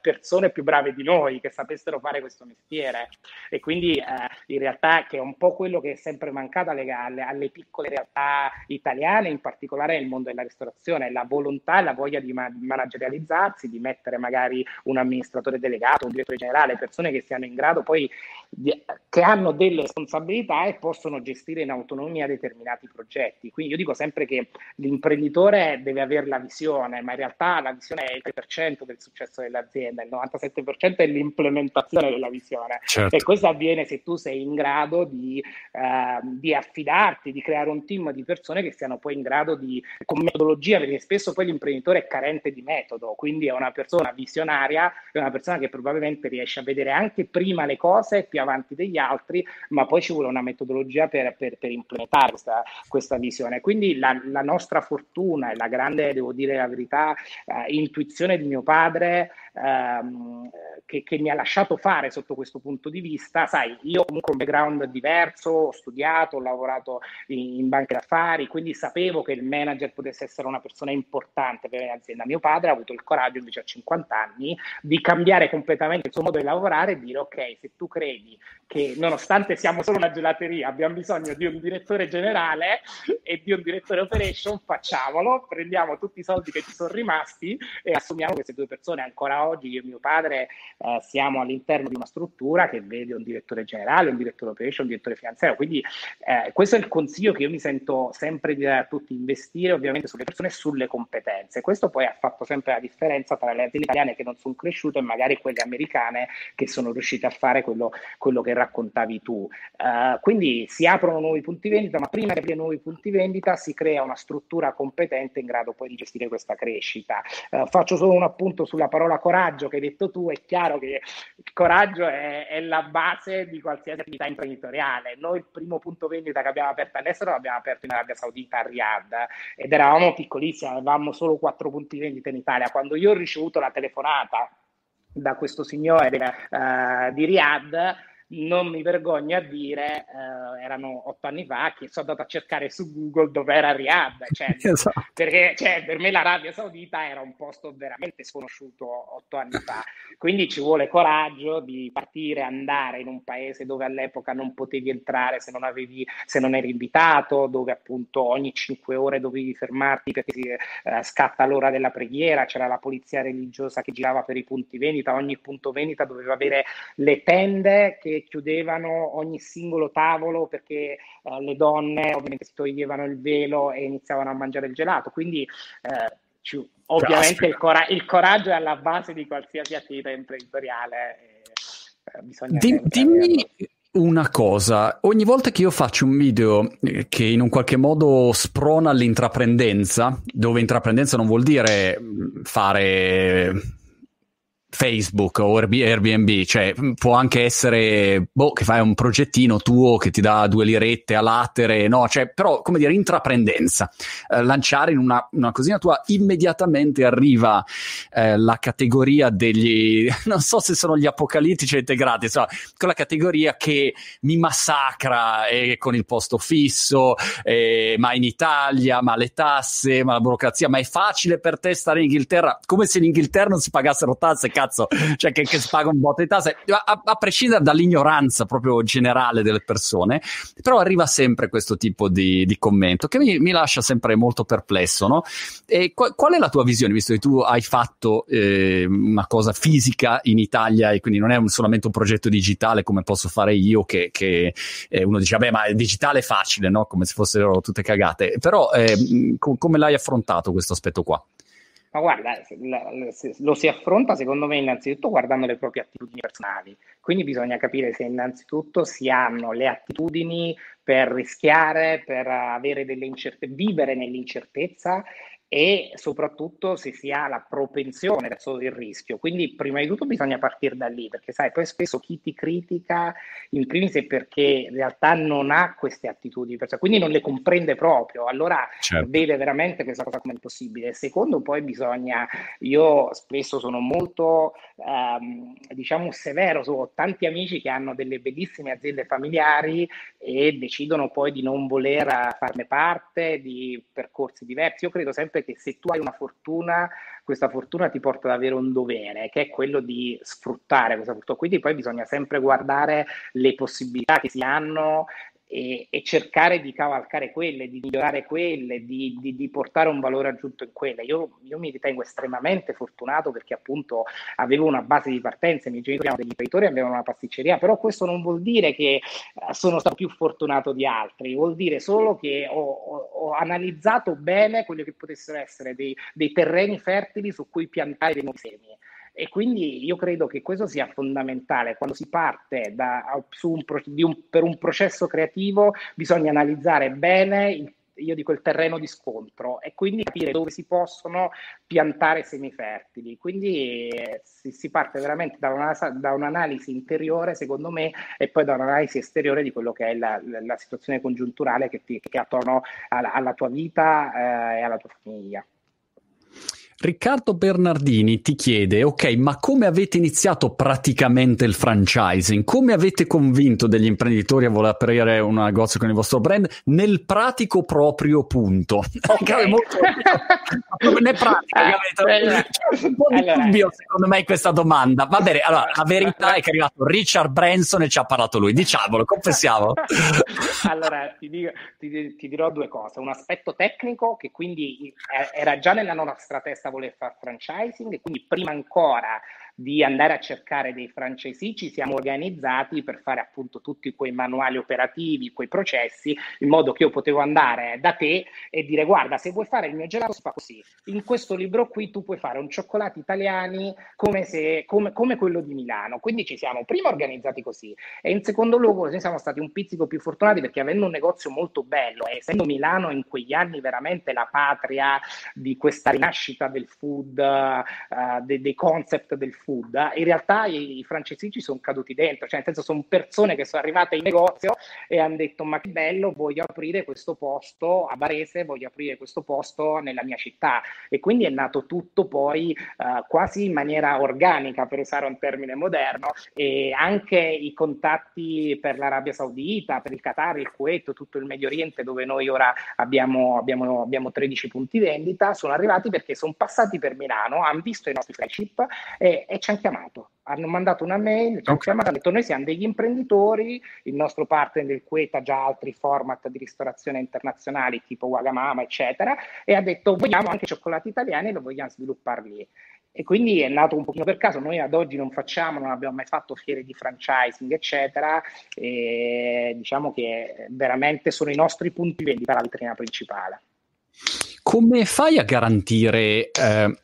persone più brave di noi che sapessero fare questo mestiere e quindi eh, in realtà che è un po' quello che è sempre mancato alle, alle, alle piccole realtà italiane, in particolare nel mondo della ristorazione, la volontà e la voglia di, ma- di managerializzarsi, di mettere magari un amministratore delegato, un direttore generale, persone che siano in grado poi di, che hanno delle responsabilità e possono gestire in autonomia determinati progetti. Quindi io dico sempre che l'imprenditore deve avere la visione, ma in realtà la visione è il 3% del successo dell'azienda, il 97% è l'implementazione della visione. Certo. E questo avviene se tu sei in grado di, eh, di affidarti, di creare un team di persone che siano poi in grado di, con metodologia, perché spesso poi l'imprenditore è carente di metodo, quindi è una persona visionaria, è una persona che probabilmente riesce a vedere anche prima le cose più avanti degli altri, ma poi ci vuole una metodologia per, per, per implementare questa, questa, visione. Quindi la, la, nostra fortuna e la grande, devo dire la verità, eh, intuizione di mio padre ehm, che, che, mi ha lasciato fare sotto questo punto di vista, sai, io comunque ho un background diverso, ho studiato, ho lavorato in, in banche d'affari, quindi sapevo che il manager potesse essere una persona importante per l'azienda. Mio padre ha avuto il coraggio invece a 50 anni di cambiare completamente il suo modo di lavorare e dire ok, se tu credi che nonostante siamo solo una gelateria, abbiamo bisogno di un direttore generale e di un direttore operation, facciamolo, prendiamo tutti i soldi che ci sono rimasti e assumiamo queste due persone. Ancora oggi io e mio padre eh, siamo all'interno di una struttura che vede un direttore generale, un direttore operation, un direttore finanziario. Quindi eh, questo è il consiglio che io mi sento sempre di dare a tutti, investire ovviamente sulle persone e sulle competenze. Questo poi ha fatto sempre la differenza tra le aziende italiane che non sono cresciute e magari quelle americane che sono riuscite a fare quello, quello che raccontavi tu. Uh, quindi si aprono nuovi punti vendita, ma prima di aprire nuovi punti vendita si crea una struttura competente in grado poi di gestire questa crescita. Uh, faccio solo un appunto sulla parola coraggio che hai detto tu, è chiaro che il coraggio è, è la base di qualsiasi attività imprenditoriale. Noi il primo punto vendita che abbiamo aperto all'estero l'abbiamo aperto in Arabia Saudita, a Riyadh, ed eravamo piccolissimi, avevamo solo quattro punti vendita in Italia. Quando io ho ricevuto la telefonata da questo signore uh, di Riyadh, non mi vergogno a dire, eh, erano otto anni fa, che sono andato a cercare su Google dove era Riyadh, cioè, esatto. perché cioè, per me l'Arabia Saudita era un posto veramente sconosciuto otto anni fa, quindi ci vuole coraggio di partire, andare in un paese dove all'epoca non potevi entrare se non, avevi, se non eri invitato, dove appunto ogni cinque ore dovevi fermarti perché si, eh, scatta l'ora della preghiera, c'era la polizia religiosa che girava per i punti vendita, ogni punto vendita doveva avere le tende che chiudevano ogni singolo tavolo perché eh, le donne ovviamente si toglievano il velo e iniziavano a mangiare il gelato. Quindi eh, ci, ovviamente il, cora- il, coraggio è alla base di qualsiasi attività imprenditoriale. Eh, bisogna Dim- dimmi una cosa, ogni volta che io faccio un video eh, che in un qualche modo sprona l'intraprendenza, dove intraprendenza non vuol dire mm, fare Facebook o Airbnb, cioè può anche essere boh, che fai un progettino tuo che ti dà due lirette a latere, no? Cioè, però, come dire, intraprendenza. Eh, lanciare in una, una, cosina tua immediatamente arriva eh, la categoria degli, non so se sono gli apocalittici integrati, insomma, quella categoria che mi massacra eh, con il posto fisso, eh, ma in Italia, ma le tasse, ma la burocrazia, ma è facile per te stare in Inghilterra, come se in Inghilterra non si pagassero tasse cazzo, cioè che, che spaga un botto di tasse, a, a, prescindere dall'ignoranza proprio generale delle persone, però arriva sempre questo tipo di, di commento che mi, mi, lascia sempre molto perplesso, no? E qual, qual, è la tua visione, visto che tu hai fatto eh, una cosa fisica in Italia e quindi non è un, solamente un progetto digitale come posso fare io, che, che eh, uno dice, vabbè, ma il digitale è facile, no? Come se fossero tutte cagate, però eh, com- come l'hai affrontato questo aspetto qua? Ma guarda, lo si affronta secondo me innanzitutto guardando le proprie attitudini personali, quindi bisogna capire se innanzitutto si hanno le attitudini per rischiare, per avere delle incerte- vivere nell'incertezza e soprattutto se si ha la propensione verso il rischio. Quindi prima di tutto bisogna partire da lì, perché sai, poi spesso chi ti critica in primis è perché in realtà non ha queste attitudini, quindi non le comprende proprio, allora certo. vede veramente questa cosa come possibile. Secondo poi bisogna, io spesso sono molto, ehm, diciamo, severo, ho tanti amici che hanno delle bellissime aziende familiari e decidono poi di non voler farne parte di percorsi diversi. Io credo sempre che se tu hai una fortuna, questa fortuna ti porta ad avere un dovere, che è quello di sfruttare questa fortuna. Quindi poi bisogna sempre guardare le possibilità che si hanno e, e, cercare di cavalcare quelle, di migliorare quelle, di, di, di portare un valore aggiunto in quelle. Io, io, mi ritengo estremamente fortunato perché appunto avevo una base di partenza, i miei genitori erano degli imprenditori, avevano una pasticceria, però questo non vuol dire che eh, sono stato più fortunato di altri, vuol dire solo che ho, ho, ho analizzato bene quelli che potessero essere dei, dei terreni fertili su cui piantare dei nuovi semi. E quindi io credo che questo sia fondamentale. Quando si parte da, un, un, per un processo creativo, bisogna analizzare bene il io dico il terreno di scontro e quindi capire dove si possono piantare semi fertili. Quindi si, si, parte veramente da, una, da, un'analisi interiore, secondo me, e poi da un'analisi esteriore di quello che è la, la, la situazione congiunturale che, ti, che attorno alla, alla tua vita eh, e alla tua famiglia. Riccardo Bernardini ti chiede, ok, ma come avete iniziato praticamente il franchising? Come avete convinto degli imprenditori a voler aprire un negozio con il vostro brand? Nel pratico proprio punto. Okay. molto... ne pratica, eh, C'è un po' di allora, dubbio secondo me questa domanda. Va bene, allora, la verità è che è arrivato Richard Branson e ci ha parlato lui, diciamolo, confessiamo. allora, ti, dico, ti, ti dirò due cose. Un aspetto tecnico che quindi era già nella nostra testa voler fare franchising e quindi prima ancora di andare a cercare dei franchisee, ci siamo organizzati per fare appunto tutti quei manuali operativi, quei processi, in modo che io potevo andare da te e dire guarda, se vuoi fare il mio gelato si fa così. In questo libro qui tu puoi fare un cioccolato italiani come, se, come, come quello di Milano. Quindi ci siamo prima organizzati così e in secondo luogo noi siamo stati un pizzico più fortunati perché avendo un negozio molto bello e essendo Milano in quegli anni veramente la patria di questa rinascita del food, uh, de, dei concept del food, food, in realtà i, i francesi ci sono caduti dentro, cioè nel senso sono persone che sono arrivate in negozio e hanno detto ma che bello, voglio aprire questo posto a Varese, voglio aprire questo posto nella mia città. E quindi è nato tutto poi uh, quasi in maniera organica per usare un termine moderno e anche i contatti per l'Arabia Saudita, per il Qatar, il Kuwait, tutto il Medio Oriente dove noi ora abbiamo, abbiamo, abbiamo 13 punti vendita sono arrivati perché sono passati per Milano, hanno visto i nostri flagship e, e ci hanno chiamato, hanno mandato una mail, ci hanno okay. chiamato, hanno detto noi siamo degli imprenditori, il nostro partner del Kuwait ha già altri format di ristorazione internazionali tipo Wagamama, eccetera, e ha detto vogliamo anche cioccolati italiani e lo vogliamo sviluppare lì. E quindi è nato un pochino per caso, noi ad oggi non facciamo, non abbiamo mai fatto fiere di franchising, eccetera, e diciamo che veramente sono i nostri punti vendita la vetrina principale. Come fai a garantire eh,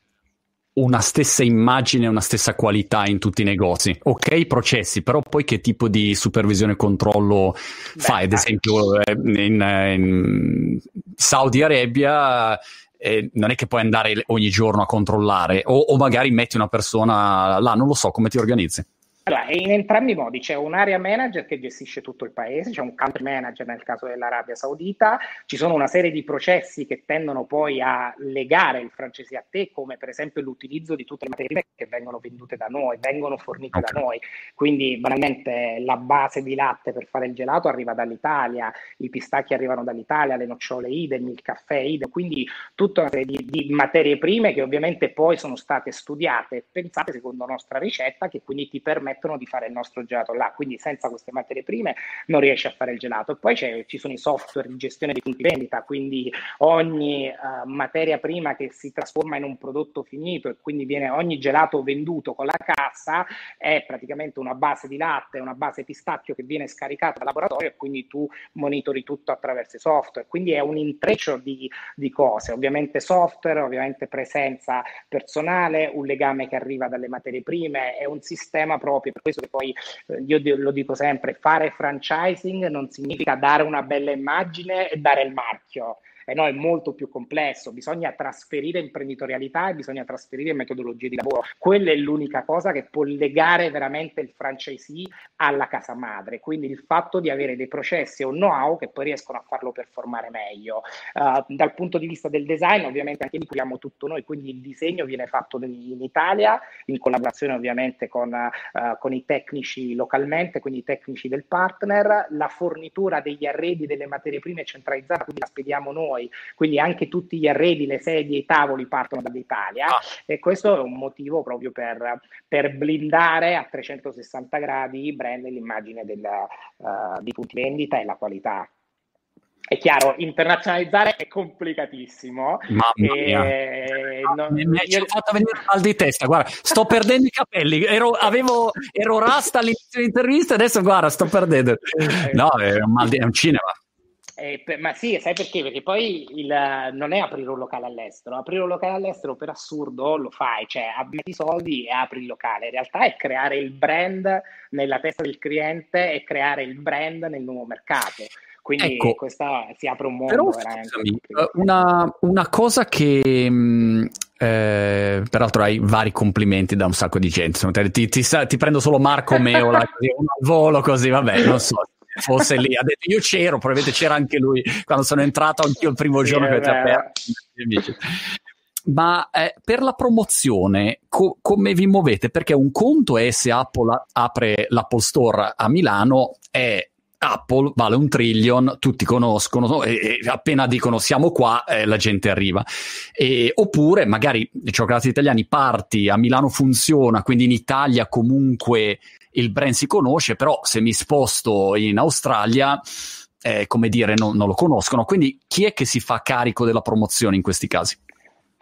una stessa immagine, una stessa qualità in tutti i negozi. Ok, processi, però poi che tipo di supervisione e controllo Beh, fai? Ad esempio, eh, in, in Saudi Arabia eh, non è che puoi andare ogni giorno a controllare o, o magari metti una persona là, non lo so, come ti organizzi? Allora, in entrambi i modi c'è un'area manager che gestisce tutto il paese, c'è un country manager nel caso dell'Arabia Saudita, ci sono una serie di processi che tendono poi a legare il francese a te, come per esempio l'utilizzo di tutte le materie che vengono vendute da noi, vengono fornite da noi. Quindi banalmente la base di latte per fare il gelato arriva dall'Italia, i pistacchi arrivano dall'Italia, le nocciole idem, il caffè idem, quindi tutta una serie di, di materie prime che ovviamente poi sono state studiate e pensate secondo nostra ricetta che quindi ti permettono permettono di fare il nostro gelato là, quindi senza queste materie prime non riesci a fare il gelato. E poi ci sono i software di gestione dei punti vendita, quindi ogni uh, materia prima che si trasforma in un prodotto finito e quindi viene ogni gelato venduto con la cassa è praticamente una base di latte, una base pistacchio che viene scaricata dal laboratorio e quindi tu monitori tutto attraverso i software. Quindi è un intreccio di, di cose, ovviamente software, ovviamente presenza personale, un legame che arriva dalle materie prime, è un sistema proprio proprio per questo che poi eh, io lo dico sempre, fare franchising non significa dare una bella immagine e dare il marchio e no, è molto più complesso, bisogna trasferire imprenditorialità e bisogna trasferire metodologie di lavoro. Quella è l'unica cosa che può legare veramente il franchisee alla casa madre, quindi il fatto di avere dei processi o know-how che poi riescono a farlo performare meglio. Uh, dal punto di vista del design, ovviamente anche lì curiamo tutto noi, quindi il disegno viene fatto in Italia, in collaborazione ovviamente con, uh, con i tecnici localmente, quindi i tecnici del partner, la fornitura degli arredi delle materie prime centralizzata, quindi la spediamo noi noi, quindi anche tutti gli arredi, le sedie, i tavoli partono dall'Italia ah. e questo è un motivo proprio per, per blindare a 360 gradi il brand e l'immagine della, uh, di punti vendita e la qualità. È chiaro, internazionalizzare è complicatissimo. Mamma mia. E... Non... Mi, hai fatto venire mal di testa, guarda, sto perdendo i capelli, ero, avevo, ero rasta all'inizio dell'intervista adesso guarda, sto perdendo. No, è un, di... è un cinema. Eh, per, ma sì, sai perché? Perché poi il, non è aprire un locale all'estero, aprire un locale all'estero per assurdo lo fai, cioè metti i soldi e apri il locale, in realtà è creare il brand nella testa del cliente e creare il brand nel nuovo mercato. Quindi ecco, questa si apre un mondo però, scusami, eh, una, una, cosa che mh, eh, peraltro hai vari complimenti da un sacco di gente. Ti, ti, ti, ti prendo solo Marco Meola così, un volo così, vabbè, non so fosse lì. Ha detto io c'ero, probabilmente c'era anche lui quando sono entrato anch'io il primo sì, giorno che avete aperto. Ma eh, per la promozione co- come vi muovete? Perché un conto è se Apple apre l'Apple Store a Milano è Apple vale un trillion, tutti conoscono e, e appena dicono siamo qua eh, la gente arriva. E, oppure magari cioccolati italiani parti, a Milano funziona, quindi in Italia comunque il brand si conosce, però se mi sposto in Australia, eh, come dire, non, non lo conoscono. Quindi chi è che si fa carico della promozione in questi casi?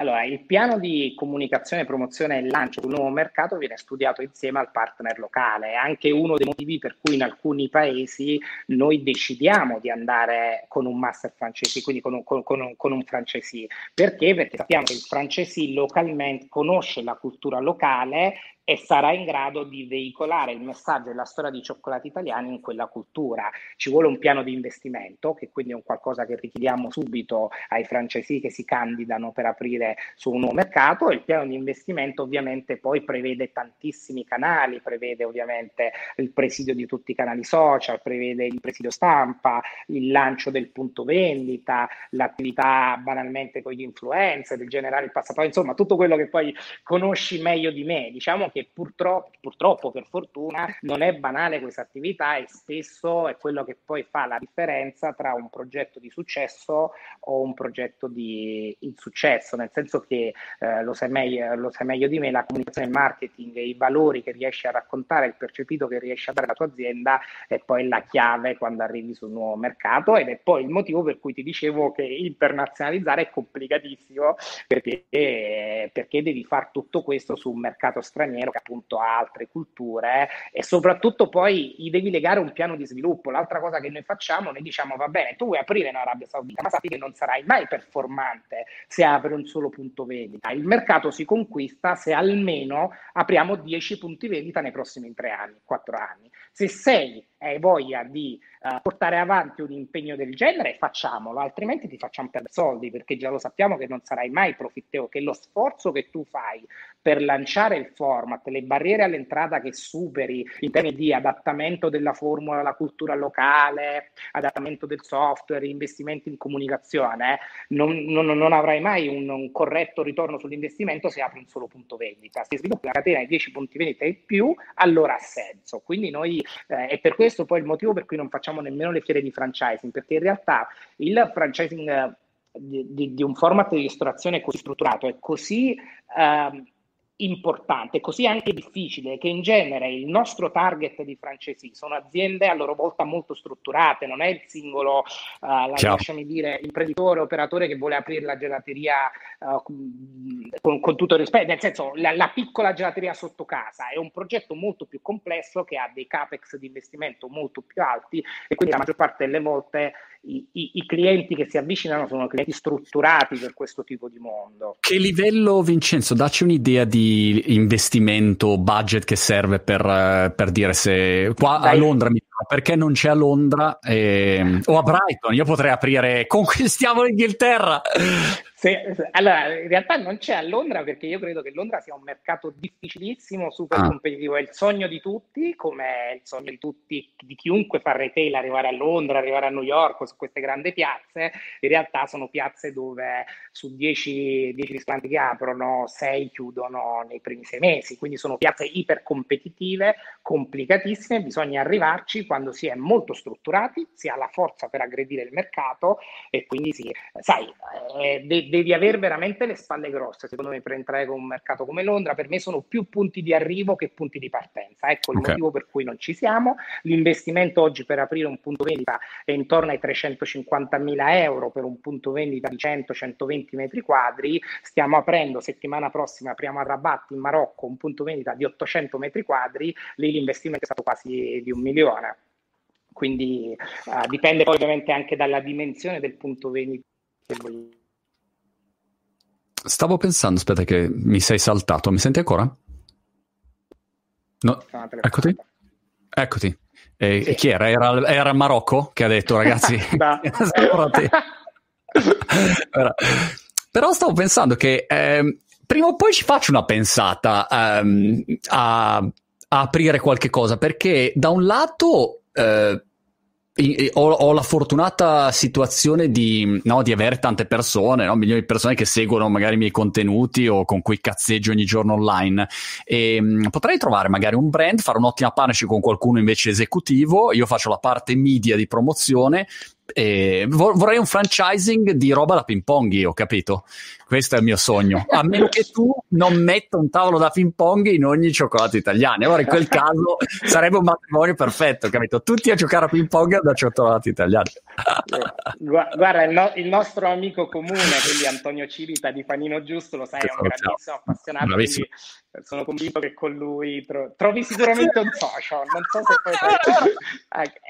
Allora, il piano di comunicazione, promozione e lancio di un nuovo mercato viene studiato insieme al partner locale. È anche uno dei motivi per cui in alcuni paesi noi decidiamo di andare con un master francese, quindi con un, con, con, con un francesi. Perché? Perché sappiamo che il francesi localmente conosce la cultura locale e sarà in grado di veicolare il messaggio e la storia di cioccolati italiani in quella cultura. Ci vuole un piano di investimento, che quindi è un qualcosa che richiediamo subito ai francesi che si candidano per aprire su un nuovo mercato e il piano di investimento ovviamente poi prevede tantissimi canali, prevede ovviamente il presidio di tutti i canali social, prevede il presidio stampa, il lancio del punto vendita, l'attività banalmente con gli influencer, il generare il passaporto, insomma tutto quello che poi conosci meglio di me. Diciamo che purtroppo, purtroppo, per fortuna, non è banale questa attività e spesso è quello che poi fa la differenza tra un progetto di successo o un progetto di insuccesso, nel senso che eh, lo, sai meglio, lo sai meglio di me, la comunicazione, il marketing, i valori che riesci a raccontare, il percepito che riesci a dare alla tua azienda è poi la chiave quando arrivi sul nuovo mercato ed è poi il motivo per cui ti dicevo che internazionalizzare è complicatissimo perché, perché devi fare tutto questo su un mercato straniero straniero che appunto ha altre culture e soprattutto poi gli devi legare un piano di sviluppo. L'altra cosa che noi facciamo, noi diciamo va bene, tu vuoi aprire in Arabia Saudita, ma sappi che non sarai mai performante se apri un solo punto vendita. Il mercato si conquista se almeno apriamo 10 punti vendita nei prossimi 3 anni, 4 anni. Se sei hai voglia di uh, portare avanti un impegno del genere, facciamolo, altrimenti ti facciamo perdere soldi perché già lo sappiamo che non sarai mai profittevole, che lo sforzo che tu fai per lanciare il format, le barriere all'entrata che superi in termini di adattamento della formula alla cultura locale, adattamento del software, investimenti in comunicazione, non, non, non avrai mai un, un, corretto ritorno sull'investimento se apri un solo punto vendita. Se sviluppi una catena di 10 punti vendita e più, allora ha senso. Quindi noi, eh, è per questo poi il motivo per cui non facciamo nemmeno le fiere di franchising, perché in realtà il franchising eh, di, di, di, un format di ristorazione così strutturato è così eh, importante, così anche difficile, che in genere il nostro target di francesi sono aziende a loro volta molto strutturate, non è il singolo, uh, la, lasciami dire, imprenditore, operatore che vuole aprire la gelateria uh, con, con, tutto il rispetto, nel senso la, la, piccola gelateria sotto casa è un progetto molto più complesso che ha dei capex di investimento molto più alti e quindi la maggior parte delle volte i, i, i, clienti che si avvicinano sono clienti strutturati per questo tipo di mondo. Che livello, Vincenzo? Dacci un'idea di investimento, budget che serve per, per dire se qua Dai. a Londra perché non c'è a Londra eh, o a Brighton? Io potrei aprire Conquistiamo l'Inghilterra. Se, allora, in realtà non c'è a Londra perché io credo che Londra sia un mercato difficilissimo, super ah. competitivo. È il sogno di tutti, come è il sogno di tutti, di chiunque fa retail, arrivare a Londra, arrivare a New York, su queste grandi piazze. In realtà sono piazze dove su 10, 10 ristoranti che aprono, 6 chiudono nei primi 6 mesi. Quindi sono piazze iper competitive, complicatissime. Bisogna arrivarci quando si è molto strutturati, si ha la forza per aggredire il mercato e quindi si, sai, eh, de- devi avere veramente le spalle grosse, secondo me, per entrare con un mercato come Londra. Per me sono più punti di arrivo che punti di partenza. Ecco il okay. motivo per cui non ci siamo. L'investimento oggi per aprire un punto vendita è intorno ai 350 mila euro per un punto vendita di 100-120 metri quadri. Stiamo aprendo settimana prossima, apriamo a Rabat in Marocco un punto vendita di 800 metri quadri. Lì l'investimento è stato quasi di un milione. Quindi uh, dipende poi ovviamente anche dalla dimensione del punto vendita che vogliamo Stavo pensando, aspetta che mi sei saltato, mi senti ancora? No, eccoti. Eccoti. E, sì. Chi era? Era, era Marocco che ha detto, ragazzi, Però stavo pensando che eh, prima o poi ci faccio una pensata ehm, a, a, aprire qualche cosa, perché da un lato... Eh, ho, ho, la fortunata situazione di, no, di avere tante persone, no? milioni di persone che seguono magari i miei contenuti o con cui cazzeggio ogni giorno online. E, mh, mm, potrei trovare magari un brand, fare un'ottima partnership con qualcuno invece esecutivo. Io faccio la parte media di promozione e vorrei un franchising di roba da ping pong, io, capito? Questo è il mio sogno. A meno che tu non metta un tavolo da ping pong in ogni cioccolato italiano. Allora, in quel caso sarebbe un matrimonio perfetto, capito? Tutti a giocare a ping pong da cioccolati italiani. Guarda, il, no- il, nostro amico comune, quindi Antonio Civita di Panino Giusto, lo sai, è un grandissimo appassionato. Bravissimo sono convinto che con lui tro- trovi sicuramente un social, non so se poi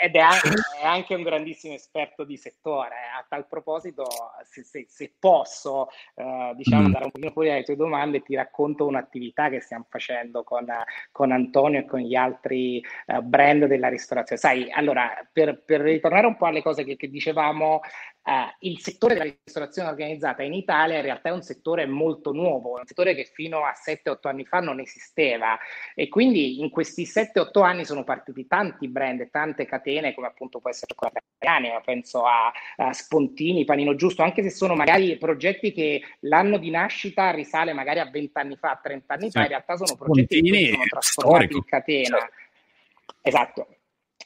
ed è anche, è anche, un grandissimo esperto di settore. A tal proposito, se, se, se posso, eh, diciamo, mm. andare un pochino fuori dalle tue domande, ti racconto un'attività che stiamo facendo con, con Antonio e con gli altri uh, brand della ristorazione. Sai, allora, per, per, ritornare un po' alle cose che, che dicevamo, Uh, il settore della ristorazione organizzata in Italia in realtà è un settore molto nuovo, un settore che fino a 7-8 anni fa non esisteva e quindi in questi 7-8 anni sono partiti tanti brand e tante catene come appunto può essere quella italiana, penso a, a, Spontini, Panino Giusto, anche se sono magari progetti che l'anno di nascita risale magari a 20 anni fa, 30 anni fa, in realtà sono progetti Spontini che sono trasformati storico. in catena. Certo. Esatto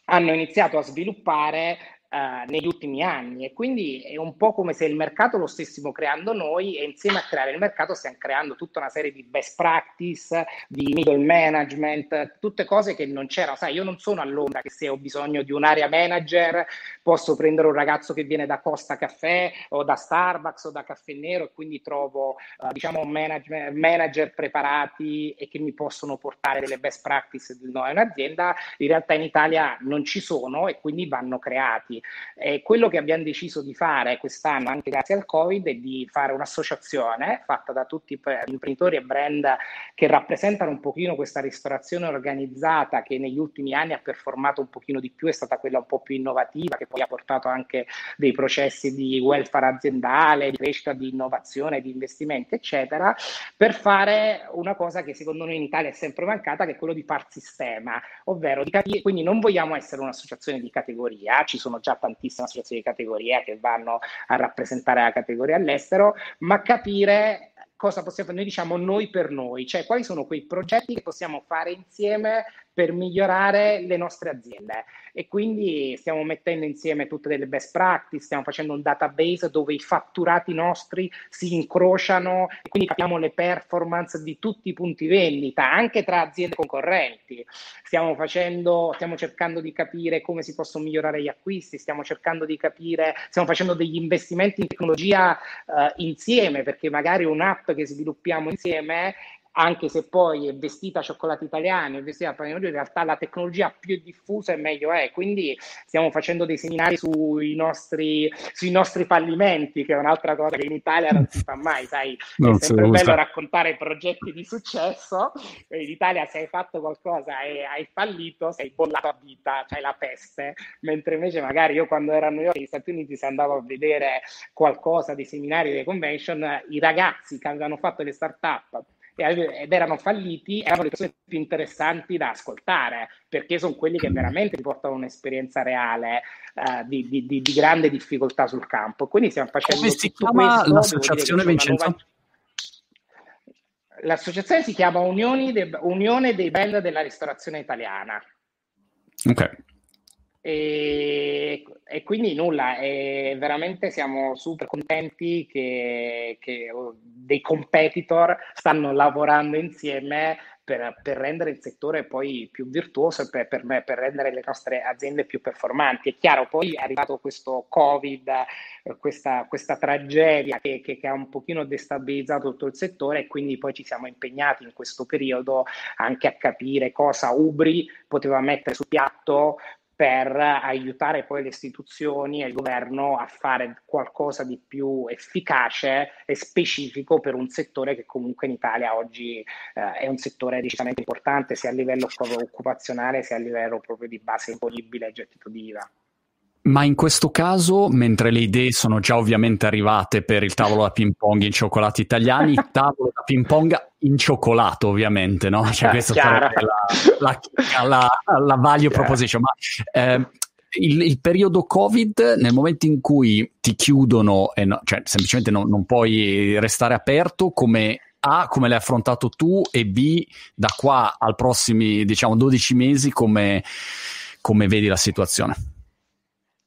hanno iniziato a sviluppare Uh, negli ultimi anni e quindi è un po' come se il mercato lo stessimo creando noi e insieme a creare il mercato stiamo creando tutta una serie di best practice, di middle management, tutte cose che non c'erano. Sai, io non sono a Londra che se ho bisogno di un'area manager posso prendere un ragazzo che viene da Costa Caffè o da Starbucks o da Caffè Nero e quindi trovo uh, diciamo manager preparati e che mi possono portare delle best practice di un'azienda. In realtà in Italia non ci sono e quindi vanno creati mercati. E quello che abbiamo deciso di fare quest'anno, anche grazie al Covid, è di fare un'associazione fatta da tutti i imprenditori e brand che rappresentano un pochino questa ristorazione organizzata che negli ultimi anni ha performato un pochino di più, è stata quella un po' più innovativa, che poi ha portato anche dei processi di welfare aziendale, di crescita, di innovazione, di investimenti, eccetera, per fare una cosa che secondo noi in Italia è sempre mancata, che è quello di far sistema, ovvero di capire, quindi non vogliamo essere un'associazione di categoria, ci sono già tantissime associazioni di categoria che vanno a rappresentare la categoria all'estero, ma capire cosa possiamo fare, noi diciamo noi per noi, cioè quali sono quei progetti che possiamo fare insieme per migliorare le nostre aziende e quindi stiamo mettendo insieme tutte delle best practice, stiamo facendo un database dove i fatturati nostri si incrociano e quindi capiamo le performance di tutti i punti vendita, anche tra aziende concorrenti. Stiamo facendo, stiamo cercando di capire come si possono migliorare gli acquisti, stiamo cercando di capire, stiamo facendo degli investimenti in tecnologia uh, insieme, perché magari un'app che sviluppiamo insieme anche se poi è vestita a cioccolati italiani, è vestita a panino in realtà la tecnologia più diffusa e meglio è. Quindi stiamo facendo dei seminari sui nostri, sui nostri fallimenti, che è un'altra cosa che in Italia non si fa mai, sai, non è sempre bello raccontare progetti di successo. In Italia se hai fatto qualcosa e hai fallito, sei bollato a vita, c'hai la peste, mentre invece magari io quando ero a New York negli Stati Uniti se andavo a vedere qualcosa dei seminari, dei convention, i ragazzi che avevano fatto le start-up ed erano falliti, erano le persone più interessanti da ascoltare, perché sono quelli che veramente ti portano un'esperienza reale uh, di, di, di, di, grande difficoltà sul campo. Quindi stiamo facendo Come si chiama questo, l'associazione Vincenzo? Nuova... L'associazione si chiama de... Unione dei Brand della Ristorazione Italiana. Ok. E, e, quindi nulla, e veramente siamo super contenti che, che, dei competitor stanno lavorando insieme per, per, rendere il settore poi più virtuoso e per, per, per, rendere le nostre aziende più performanti. È chiaro, poi è arrivato questo Covid, questa, questa tragedia che, che, che, ha un pochino destabilizzato tutto il settore e quindi poi ci siamo impegnati in questo periodo anche a capire cosa Ubri poteva mettere sul piatto per aiutare poi le istituzioni e il governo a fare qualcosa di più efficace e specifico per un settore che comunque in Italia oggi eh, è un settore decisamente importante sia a livello occupazionale sia a livello proprio di base imponibile e gettito di IVA. Ma in questo caso, mentre le idee sono già ovviamente arrivate per il tavolo da ping pong in cioccolati italiani, il tavolo da ping pong in cioccolato, ovviamente, no? Cioè, questa sarebbe la, la, la, la value proposition. Ma eh, il, il, periodo Covid, nel momento in cui ti chiudono, e no, cioè semplicemente non, non puoi restare aperto, come a, come l'hai affrontato tu e B, da qua al prossimi, diciamo, 12 mesi, come, come vedi la situazione?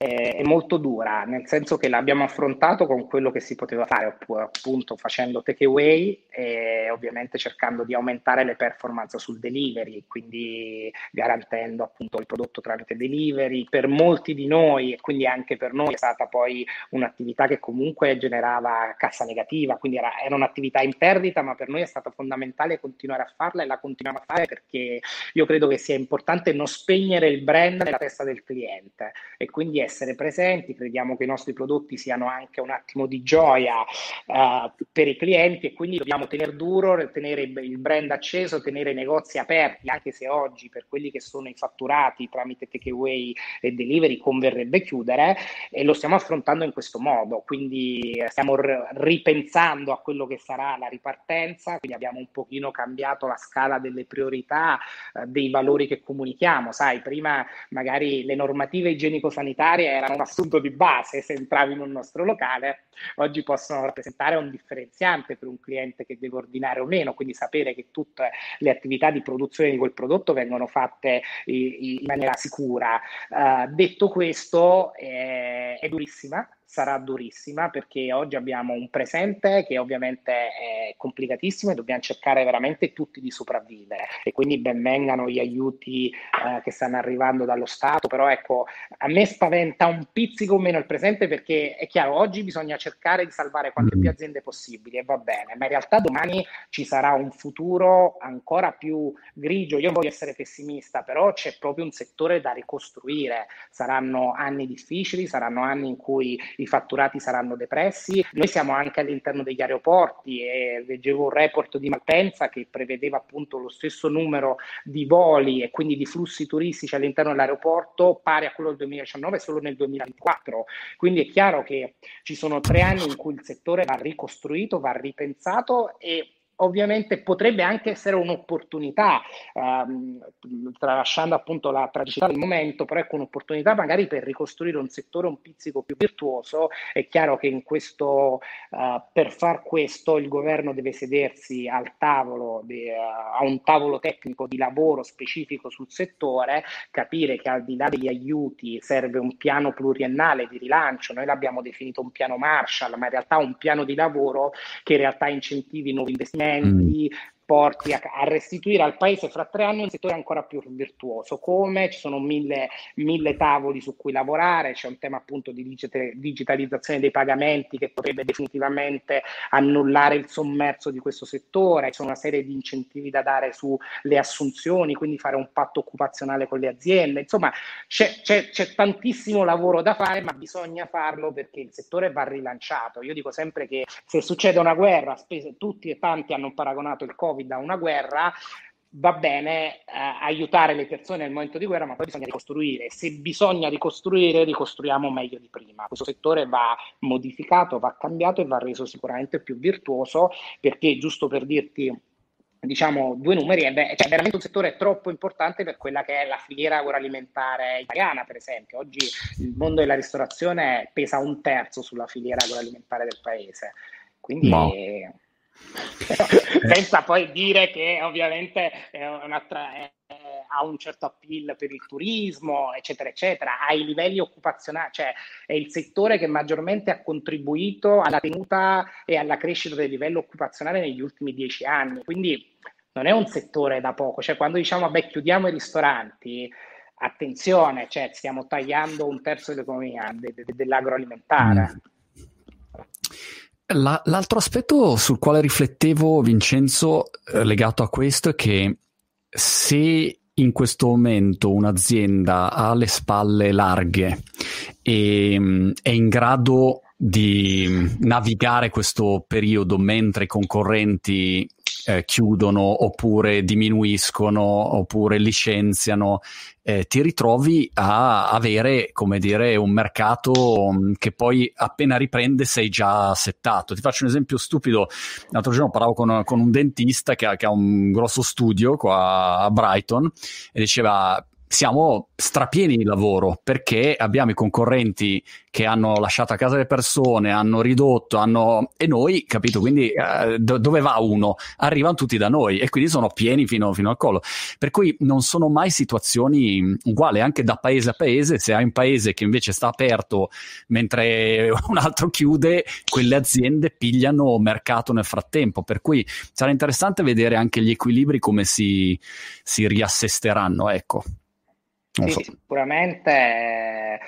È molto dura, nel senso che l'abbiamo affrontato con quello che si poteva fare, appunto facendo takeaway e ovviamente cercando di aumentare le performance sul delivery, quindi garantendo appunto il prodotto tramite delivery. Per molti di noi e quindi anche per noi è stata poi un'attività che comunque generava cassa negativa, quindi era, era un'attività in perdita, ma per noi è stato fondamentale continuare a farla e la continuiamo a fare perché io credo che sia importante non spegnere il brand nella testa del cliente e quindi essere presenti, crediamo che i nostri prodotti siano anche un attimo di gioia uh, per i clienti e quindi dobbiamo tenere duro, tenere il brand acceso, tenere i negozi aperti, anche se oggi per quelli che sono i fatturati tramite takeaway e delivery converrebbe chiudere e lo stiamo affrontando in questo modo, quindi eh, stiamo r- ripensando a quello che sarà la ripartenza, quindi abbiamo un pochino cambiato la scala delle priorità, uh, dei valori che comunichiamo, sai, prima magari le normative igienico-sanitarie sanitarie erano un assunto di base se entravi in un nostro locale, oggi possono rappresentare un differenziante per un cliente che deve ordinare o meno, quindi sapere che tutte le attività di produzione di quel prodotto vengono fatte in maniera sicura. Uh, detto questo, eh, è durissima, sarà durissima perché oggi abbiamo un presente che ovviamente è complicatissimo e dobbiamo cercare veramente tutti di sopravvivere e quindi benvengano gli aiuti eh, che stanno arrivando dallo Stato, però ecco, a me spaventa un pizzico meno il presente perché è chiaro, oggi bisogna cercare di salvare quante più aziende possibili e va bene, ma in realtà domani ci sarà un futuro ancora più grigio. Io voglio essere pessimista, però c'è proprio un settore da ricostruire. Saranno anni difficili, saranno anni in cui i fatturati saranno depressi. Noi siamo anche all'interno degli aeroporti e leggevo un report di Malpensa che prevedeva appunto lo stesso numero di voli e quindi di flussi turistici all'interno dell'aeroporto pari a quello del 2019 solo nel 2024. Quindi è chiaro che ci sono tre anni in cui il settore va ricostruito, va ripensato e ovviamente potrebbe anche essere un'opportunità, ehm, tralasciando appunto la tragicità del momento, però ecco un'opportunità magari per ricostruire un settore un pizzico più virtuoso. È chiaro che questo, uh, per far questo il governo deve sedersi al tavolo, de, uh, a un tavolo tecnico di lavoro specifico sul settore, capire che al di là degli aiuti serve un piano pluriennale di rilancio, noi l'abbiamo definito un piano Marshall, ma in realtà un piano di lavoro che in realtà incentivi nuovi investimenti investimenti, mm porti a, a, restituire al paese fra tre anni un settore ancora più virtuoso. Come? Ci sono mille, mille tavoli su cui lavorare, c'è un tema appunto di digit- digitalizzazione dei pagamenti che potrebbe definitivamente annullare il sommerso di questo settore, ci sono una serie di incentivi da dare sulle assunzioni, quindi fare un patto occupazionale con le aziende. Insomma, c'è, c'è, c'è tantissimo lavoro da fare, ma bisogna farlo perché il settore va rilanciato. Io dico sempre che se succede una guerra, spese, tutti e tanti hanno paragonato il Covid Covid a una guerra, va bene eh, aiutare le persone nel momento di guerra, ma poi bisogna ricostruire. Se bisogna ricostruire, ricostruiamo meglio di prima. Questo settore va modificato, va cambiato e va reso sicuramente più virtuoso, perché giusto per dirti diciamo due numeri, è, cioè, veramente un settore troppo importante per quella che è la filiera agroalimentare italiana, per esempio. Oggi il mondo della ristorazione pesa un terzo sulla filiera agroalimentare del paese. Quindi no. Senza poi dire che ovviamente è un'altra, è, ha un certo appeal per il turismo, eccetera, eccetera, ai livelli occupazionali, cioè è il settore che maggiormente ha contribuito alla tenuta e alla crescita del livello occupazionale negli ultimi dieci anni. Quindi non è un settore da poco, cioè quando diciamo vabbè chiudiamo i ristoranti, attenzione, cioè stiamo tagliando un terzo dell'economia de, de, dell'agroalimentare. Mm. La, l'altro aspetto sul quale riflettevo, Vincenzo, eh, legato a questo è che se in questo momento un'azienda ha le spalle larghe e mm, è in grado di navigare questo periodo mentre i concorrenti eh, chiudono oppure diminuiscono oppure licenziano, eh, ti ritrovi a avere, come dire, un mercato mm, che poi appena riprende sei già settato. Ti faccio un esempio stupido. L'altro giorno parlavo con, con un dentista che ha, che ha un grosso studio qua a Brighton e diceva siamo strapieni di lavoro perché abbiamo i concorrenti che hanno lasciato a casa le persone, hanno ridotto, hanno... e noi, capito? Quindi eh, do- dove va uno? Arrivano tutti da noi e quindi sono pieni fino, fino, al collo. Per cui non sono mai situazioni uguali, anche da paese a paese. Se hai un paese che invece sta aperto mentre un altro chiude, quelle aziende pigliano mercato nel frattempo. Per cui sarà interessante vedere anche gli equilibri come si, si riassesteranno, ecco. Sì, so. sicuramente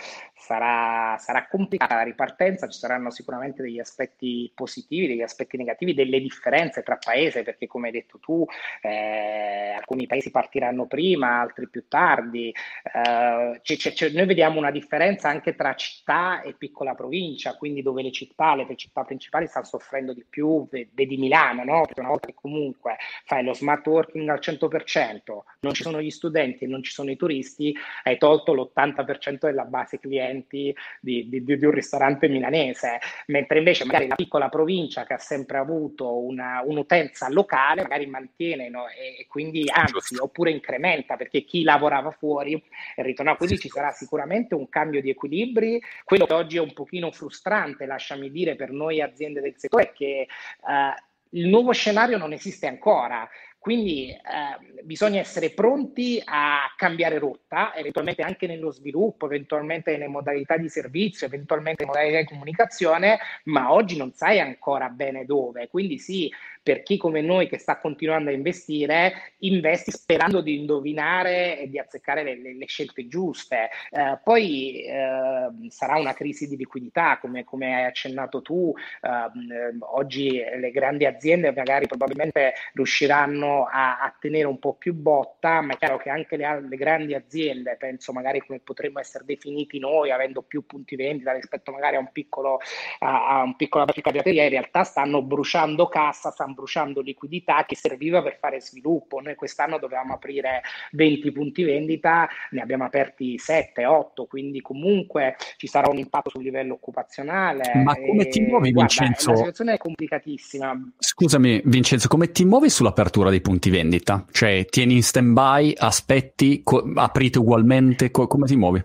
sarà, sarà, complicata la ripartenza, ci saranno sicuramente degli aspetti positivi, degli aspetti negativi, delle differenze tra paesi, perché come hai detto tu, eh, alcuni paesi partiranno prima, altri più tardi. Eh, c'è, c'è, noi vediamo una differenza anche tra città e piccola provincia, quindi dove le città, le città principali stanno soffrendo di più, vedi Milano, no? perché una volta che comunque fai lo smart working al 100%, non ci sono gli studenti non ci sono i turisti, hai tolto l'80% della base clienti clienti di, di, di, un ristorante milanese, mentre invece magari la piccola provincia che ha sempre avuto una, un'utenza locale magari mantiene no? e, e, quindi anzi oppure incrementa perché chi lavorava fuori ritorna, quindi ci sarà sicuramente un cambio di equilibri, quello che oggi è un pochino frustrante, lasciami dire, per noi aziende del settore è che uh, il nuovo scenario non esiste ancora, Quindi eh, bisogna essere pronti a cambiare rotta, eventualmente anche nello sviluppo, eventualmente nelle modalità di servizio, eventualmente nelle modalità di comunicazione, ma oggi non sai ancora bene dove. Quindi sì, per chi come noi che sta continuando a investire, investi sperando di indovinare e di azzeccare le, le, le scelte giuste. Eh, poi eh, sarà una crisi di liquidità, come, come hai accennato tu. Eh, oggi le grandi aziende magari probabilmente riusciranno a, a, tenere un po' più botta, ma è chiaro che anche le, le grandi aziende, penso magari come potremmo essere definiti noi, avendo più punti vendita rispetto magari a un piccolo a, a un piccolo fabbrica in realtà stanno bruciando cassa, stanno bruciando liquidità che serviva per fare sviluppo. Noi quest'anno dovevamo aprire 20 punti vendita, ne abbiamo aperti 7, 8, quindi comunque ci sarà un impatto sul livello occupazionale. Ma come ti muovi, guarda, Vincenzo? La situazione è complicatissima. Scusami, Vincenzo, come ti muovi sull'apertura dei punti vendita? Cioè, tieni in stand-by, aspetti, co- aprite ugualmente, co- come ti muovi?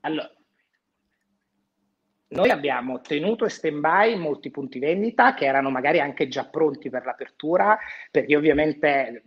Allora, noi abbiamo tenuto stand-by molti punti vendita che erano magari anche già pronti per l'apertura, perché ovviamente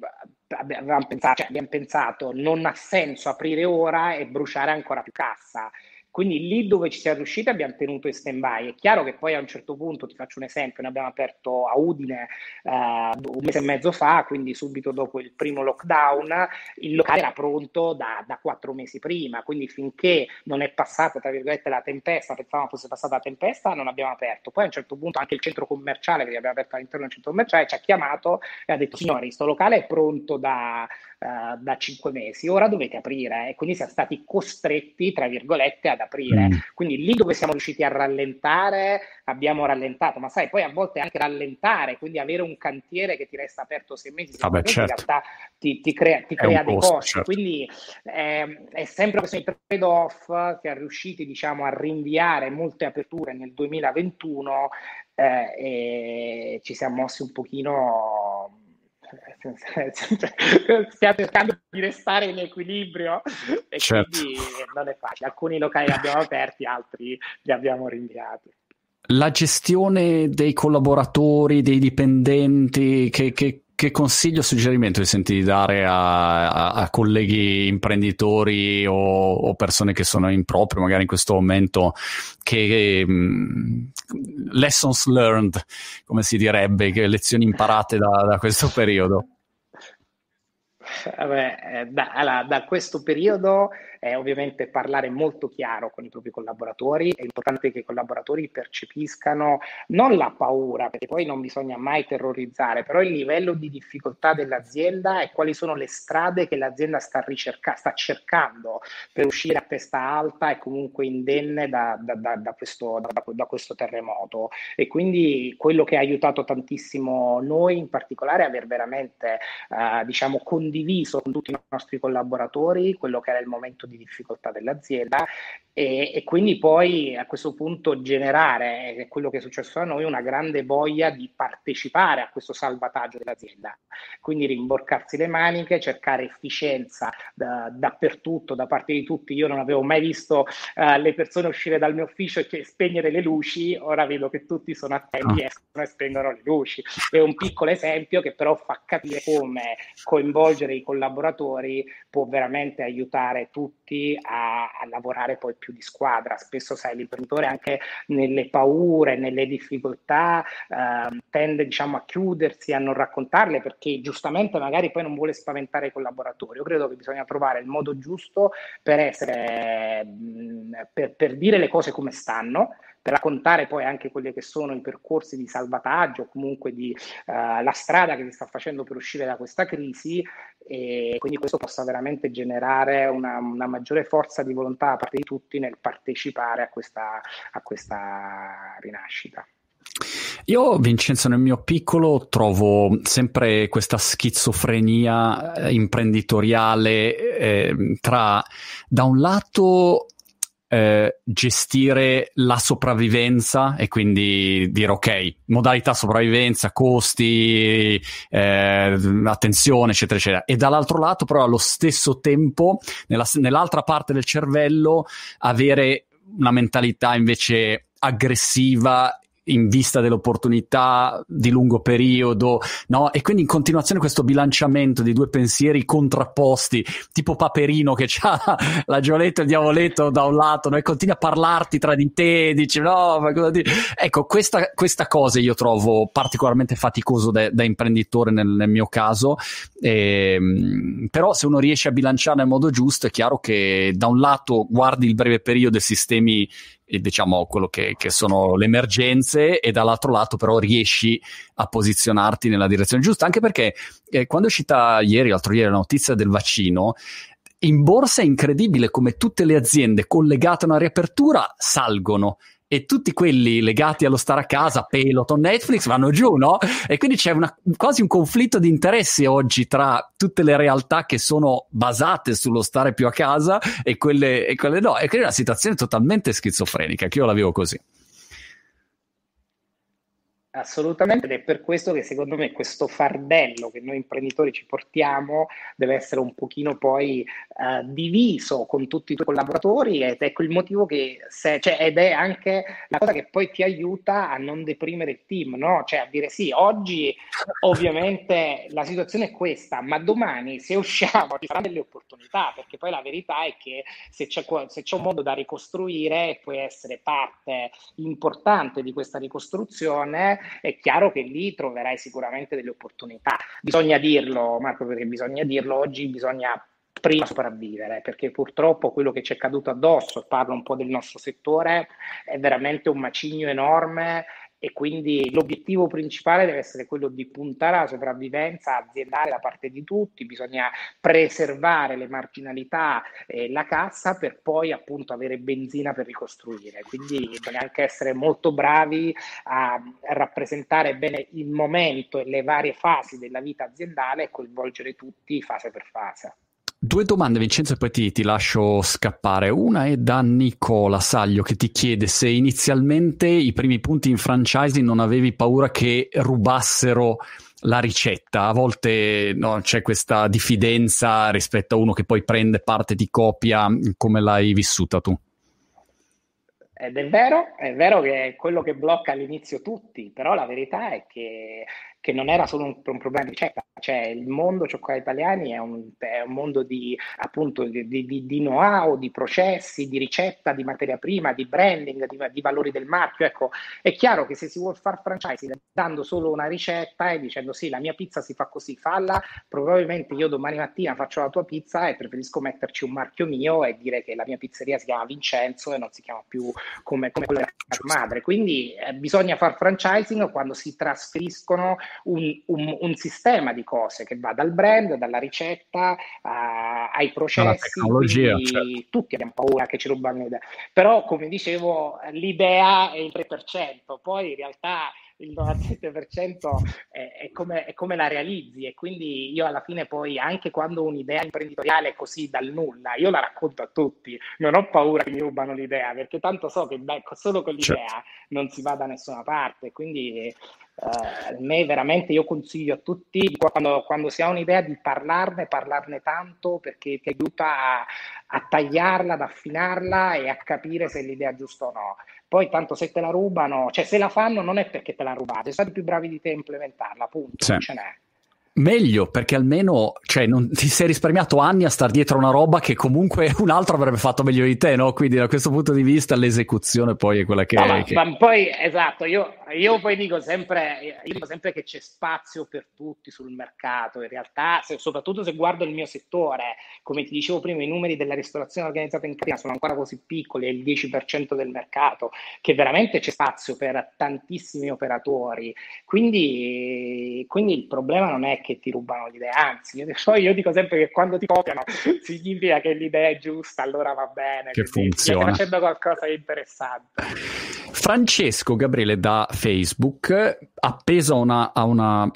abbiamo pensato, cioè abbiamo pensato non ha senso aprire ora e bruciare ancora più cassa. Quindi lì dove ci siamo riusciti abbiamo tenuto in stand-by. È chiaro che poi a un certo punto, ti faccio un esempio, ne abbiamo aperto a Udine eh, un mese e mezzo fa, quindi subito dopo il primo lockdown, il locale era pronto da, da quattro mesi prima, quindi finché non è passata, tra virgolette, la tempesta, pensavamo fosse passata la tempesta, non abbiamo aperto. Poi a un certo punto anche il centro commerciale, che abbiamo aperto all'interno del centro commerciale, ci ha chiamato e ha detto, signori, questo locale è pronto da, uh, da cinque mesi, ora dovete aprire. E quindi siamo stati costretti, tra virgolette, ad aprire. Mm. Quindi lì dove siamo riusciti a rallentare, abbiamo rallentato, ma sai, poi a volte anche rallentare, quindi avere un cantiere che ti resta aperto sei mesi, Vabbè, certo. in realtà ti, ti crea, ti crea dei costo, costi. Certo. Quindi eh, è sempre questo trade-off che ha riusciti diciamo, a rinviare molte aperture nel 2021 eh, e ci siamo mossi un pochino stiamo cercando di restare in equilibrio e certo. quindi non è facile. Alcuni locali li abbiamo aperti, altri li abbiamo rinviati. La gestione dei collaboratori, dei dipendenti, che, che che consiglio o suggerimento ti senti di dare a, a, a colleghi imprenditori o, o, persone che sono in proprio magari in questo momento che um, lessons learned come si direbbe che lezioni imparate da, da questo periodo? Vabbè, da, allora, da questo periodo è ovviamente parlare molto chiaro con i propri collaboratori, è importante che i collaboratori percepiscano non la paura, perché poi non bisogna mai terrorizzare, però il livello di difficoltà dell'azienda e quali sono le strade che l'azienda sta, ricerca- sta cercando per uscire a testa alta e comunque indenne da, da, da, da questo, questo, terremoto. E quindi quello che ha aiutato tantissimo noi in particolare è aver veramente eh, diciamo, condiviso con tutti i nostri collaboratori quello che era il momento di difficoltà dell'azienda e, e, quindi poi a questo punto generare, quello che è successo a noi, una grande voglia di partecipare a questo salvataggio dell'azienda. Quindi rimborcarsi le maniche, cercare efficienza da, dappertutto, da parte di tutti. Io non avevo mai visto uh, le persone uscire dal mio ufficio e spegnere le luci, ora vedo che tutti sono attenti, ah. escono e spengono le luci. È un piccolo esempio che però fa capire come coinvolgere i collaboratori può veramente aiutare tutti a, a lavorare poi più di squadra. Spesso, sai, l'imprenditore anche nelle paure, nelle difficoltà, eh, tende diciamo a chiudersi, a non raccontarle perché giustamente magari poi non vuole spaventare i collaboratori. Io credo che bisogna trovare il modo giusto per essere, per, per dire le cose come stanno, raccontare poi anche quelli che sono i percorsi di salvataggio, comunque di uh, la strada che si sta facendo per uscire da questa crisi e quindi questo possa veramente generare una, una maggiore forza di volontà da parte di tutti nel partecipare a questa, a questa rinascita. Io, Vincenzo, nel mio piccolo trovo sempre questa schizofrenia eh, imprenditoriale eh, tra, da un lato, eh, gestire la sopravvivenza e quindi dire ok, modalità sopravvivenza, costi, eh, attenzione, eccetera, eccetera. E dall'altro lato, però, allo stesso tempo, nella, nell'altra parte del cervello, avere una mentalità invece aggressiva in vista delle opportunità di lungo periodo, no? E quindi in continuazione questo bilanciamento di due pensieri contrapposti, tipo Paperino che ha la gioletta e il diavoletto da un lato, no? E continua a parlarti tra di te, dici no, ma cosa dire? Ecco, questa, questa cosa io trovo particolarmente faticoso da, da imprenditore nel, nel, mio caso, e, ehm, però se uno riesce a bilanciare nel modo giusto è chiaro che da un lato guardi il breve periodo e sistemi diciamo quello che, che, sono le emergenze e dall'altro lato però riesci a posizionarti nella direzione giusta anche perché eh, quando è uscita ieri, l'altro ieri la notizia del vaccino in borsa è incredibile come tutte le aziende collegate a una riapertura salgono e tutti quelli legati allo stare a casa, Peloton, Netflix, vanno giù, no? E quindi c'è una, quasi un conflitto di interessi oggi tra tutte le realtà che sono basate sullo stare più a casa e quelle, e quelle no. E quindi è una situazione totalmente schizofrenica, che io la vivo così. Assolutamente, ed è per questo che secondo me questo fardello che noi imprenditori ci portiamo deve essere un pochino poi uh, diviso con tutti i tuoi collaboratori ed ecco il motivo che, se, cioè, ed è anche la cosa che poi ti aiuta a non deprimere il team, no? Cioè a dire sì, oggi ovviamente la situazione è questa, ma domani se usciamo ci saranno delle opportunità, perché poi la verità è che se c'è, se c'è un modo da ricostruire, puoi essere parte importante di questa ricostruzione è chiaro che lì troverai sicuramente delle opportunità. Bisogna dirlo, Marco, perché bisogna dirlo, oggi bisogna prima sopravvivere, perché purtroppo quello che ci è caduto addosso, parlo un po' del nostro settore, è veramente un macigno enorme e quindi l'obiettivo principale deve essere quello di puntare alla sopravvivenza aziendale da parte di tutti, bisogna preservare le marginalità e la cassa per poi appunto avere benzina per ricostruire, quindi bisogna anche essere molto bravi a rappresentare bene il momento e le varie fasi della vita aziendale e coinvolgere tutti fase per fase. Due domande Vincenzo e poi ti, ti, lascio scappare. Una è da Nicola Saglio che ti chiede se inizialmente i primi punti in franchising non avevi paura che rubassero la ricetta. A volte no, c'è questa diffidenza rispetto a uno che poi prende parte di copia. Come l'hai vissuta tu? Ed è vero, è vero che è quello che blocca all'inizio tutti, però la verità è che che non era solo un, un problema di ricetta, cioè il mondo cioccolati italiani è un, è un mondo di, appunto, di, di, di, know-how, di processi, di ricetta, di materia prima, di branding, di, di, valori del marchio. Ecco, è chiaro che se si vuole fare franchising dando solo una ricetta e dicendo sì, la mia pizza si fa così, falla, probabilmente io domani mattina faccio la tua pizza e preferisco metterci un marchio mio e dire che la mia pizzeria si chiama Vincenzo e non si chiama più come, come quella della madre. Quindi eh, bisogna fare franchising quando si trasferiscono un, un, un, sistema di cose che va dal brand, dalla ricetta a, ai processi. Certo. Tutti abbiamo paura che ci rubano l'idea. Però, come dicevo, l'idea è il 3%, poi in realtà il 97% è, è, come, è, come, la realizzi e quindi io alla fine poi anche quando un'idea imprenditoriale è così dal nulla, io la racconto a tutti, non ho paura che mi rubano l'idea perché tanto so che beh, solo con l'idea certo. non si va da nessuna parte, quindi Uh, me veramente io consiglio a tutti quando, quando, si ha un'idea di parlarne, parlarne tanto perché ti aiuta a, a, tagliarla, ad affinarla e a capire se è l'idea giusta o no. Poi tanto se te la rubano, cioè se la fanno non è perché te la rubate, sono stati più bravi di te a implementarla, appunto, sì. non ce n'è. Meglio perché almeno cioè, non, ti sei risparmiato anni a star dietro una roba che comunque un altro avrebbe fatto meglio di te, no? Quindi da questo punto di vista l'esecuzione poi è quella che... No, ma, che... ma poi esatto, io, io, poi dico sempre, io dico sempre che c'è spazio per tutti sul mercato, in realtà se, soprattutto se guardo il mio settore, come ti dicevo prima, i numeri della ristorazione organizzata in catena sono ancora così piccoli, è il 10% del mercato, che veramente c'è spazio per tantissimi operatori, quindi, quindi il problema non è che che ti rubano l'idea, anzi, io, io dico sempre che quando ti copiano significa che l'idea è giusta, allora va bene, che funziona. Stai facendo qualcosa di interessante. Francesco Gabriele da Facebook, appeso a una, a una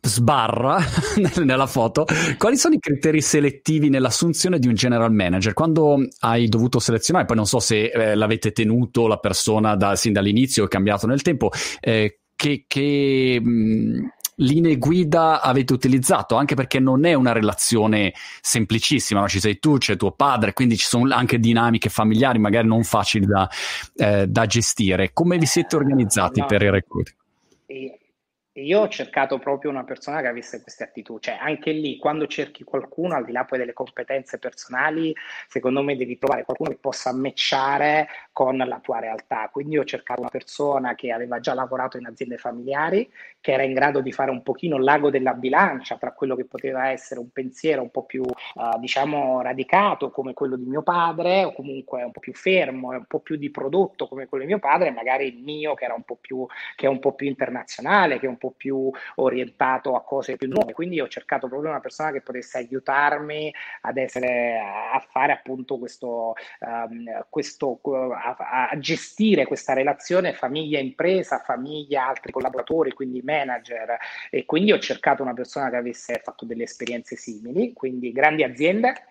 sbarra nella foto quali sono i criteri selettivi nell'assunzione di un general manager quando hai dovuto selezionare poi non so se eh, l'avete tenuto la persona da, sin dall'inizio è cambiato nel tempo eh, che, che mh, linee guida avete utilizzato? Anche perché non è una relazione semplicissima, no? ci sei tu, c'è tuo padre, quindi ci sono anche dinamiche familiari magari non facili da, eh, da gestire. Come vi siete organizzati no. per il recruiting? io ho cercato proprio una persona che avesse queste attitudini, cioè anche lì quando cerchi qualcuno, al di là poi delle competenze personali, secondo me devi trovare qualcuno che possa matchare con la tua realtà. Quindi ho cercato una persona che aveva già lavorato in aziende familiari, che era in grado di fare un pochino l'ago della bilancia tra quello che poteva essere un pensiero un po' più, uh, diciamo, radicato come quello di mio padre, o comunque un po' più fermo, un po' più di prodotto come quello di mio padre, magari il mio che era un po' più, che è un po' più internazionale, che è un po' più orientato a cose più nuove. Quindi ho cercato proprio una persona che potesse aiutarmi ad essere, a fare appunto questo, um, questo a, a gestire questa relazione famiglia-impresa, famiglia, altri collaboratori, quindi manager. E quindi ho cercato una persona che avesse fatto delle esperienze simili, quindi grandi aziende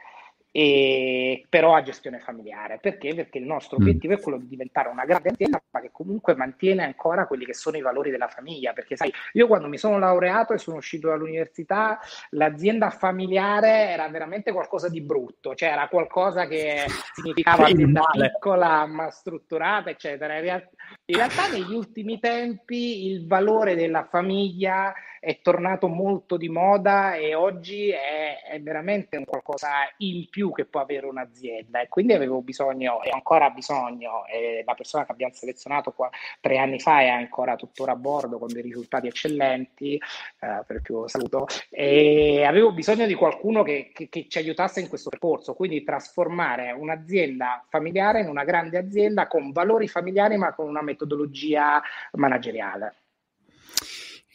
e, però a gestione familiare. Perché? Perché il nostro mm. obiettivo è quello di diventare una grande azienda, ma che comunque mantiene ancora quelli che sono i valori della famiglia. Perché sai, io quando mi sono laureato e sono uscito dall'università, l'azienda familiare era veramente qualcosa di brutto, cioè era qualcosa che significava azienda piccola ma strutturata, eccetera. In realtà negli ultimi tempi il valore della famiglia è tornato molto di moda e oggi è, è veramente un qualcosa in più che può avere un'azienda. E quindi avevo bisogno e ancora bisogno e la persona che abbiamo selezionato qua tre anni fa è ancora tuttora a bordo con dei risultati eccellenti eh, per più saluto e avevo bisogno di qualcuno che, che, che ci aiutasse in questo percorso quindi trasformare un'azienda familiare in una grande azienda con valori familiari ma con una metodologia manageriale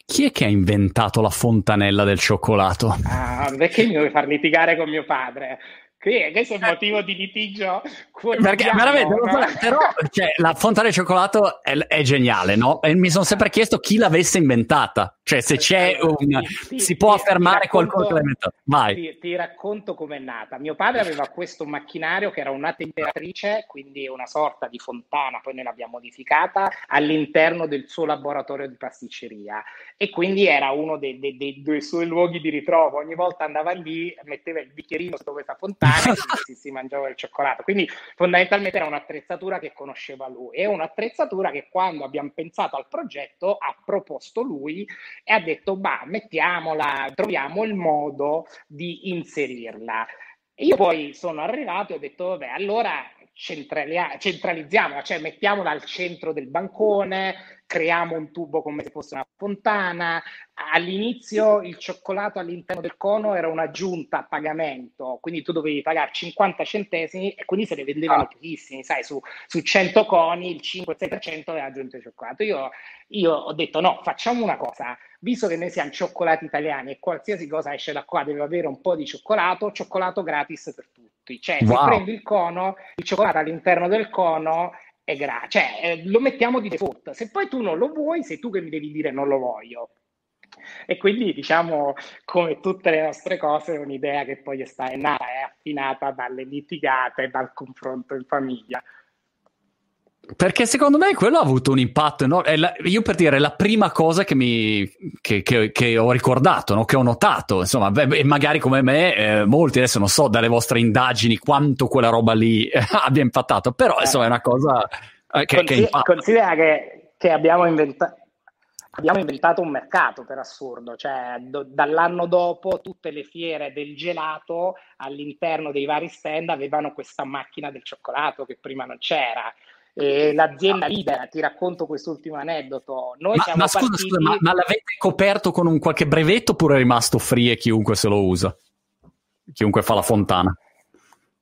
chi è che ha inventato la fontanella del cioccolato? Ah, perché mi vuoi far litigare con mio padre? questo è il motivo di litigio perché veramente no? però cioè, la fontanella di cioccolato è, è, geniale no? e mi sono sempre chiesto chi l'avesse inventata cioè se c'è un ti, si può ti, affermare ti qualcosa che vai. ti, racconto com'è nata. Mio padre aveva questo macchinario che era una temperatrice quindi una sorta di fontana poi noi l'abbiamo modificata all'interno del suo laboratorio di pasticceria. E quindi era uno dei, dei, dei, dei suoi luoghi di ritrovo. Ogni volta andava lì metteva il bicchierino sotto questa fontana pane si, si mangiava il cioccolato. Quindi fondamentalmente era un'attrezzatura che conosceva lui. E un'attrezzatura che quando abbiamo pensato al progetto ha proposto lui e ha detto, bah, mettiamola, troviamo il modo di inserirla. E io poi sono arrivato e ho detto, vabbè, allora centralizziamola, cioè mettiamola al centro del bancone, creiamo un tubo come se fosse una fontana. All'inizio il cioccolato all'interno del cono era un'aggiunta a pagamento, quindi tu dovevi pagare 50 centesimi e quindi se ne vendevano ah. pochissimi, sai, su, su 100 coni il 5-6% aveva aggiunto il cioccolato. Io, io ho detto no, facciamo una cosa, visto che noi siamo cioccolati italiani e qualsiasi cosa esce da qua deve avere un po' di cioccolato, cioccolato gratis per tutti. Cioè, wow. se prendi il cono, il cioccolato all'interno del cono è gra- cioè eh, lo mettiamo di default. Se poi tu non lo vuoi, sei tu che mi devi dire non lo voglio. E quindi diciamo, come tutte le nostre cose, è un'idea che poi è, sta- è nata, è affinata dalle litigate e dal confronto in famiglia. Perché secondo me quello ha avuto un impatto enorme. La, io per dire, è la prima cosa che, mi, che, che, che ho ricordato, no? che ho notato. Insomma, beh, magari come me, eh, molti adesso non so dalle vostre indagini quanto quella roba lì eh, abbia impattato, però eh. insomma è una cosa eh, che, che Considera che, che abbiamo inventato abbiamo inventato un mercato per assurdo, cioè do, dall'anno dopo tutte le fiere del gelato all'interno dei vari stand avevano questa macchina del cioccolato che prima non c'era eh, l'azienda leader, ti racconto quest'ultimo aneddoto. Noi ma, siamo ma scusa, partiti... scusa ma, ma, l'avete coperto con un qualche brevetto oppure è rimasto free e chiunque se lo usa? Chiunque fa la fontana?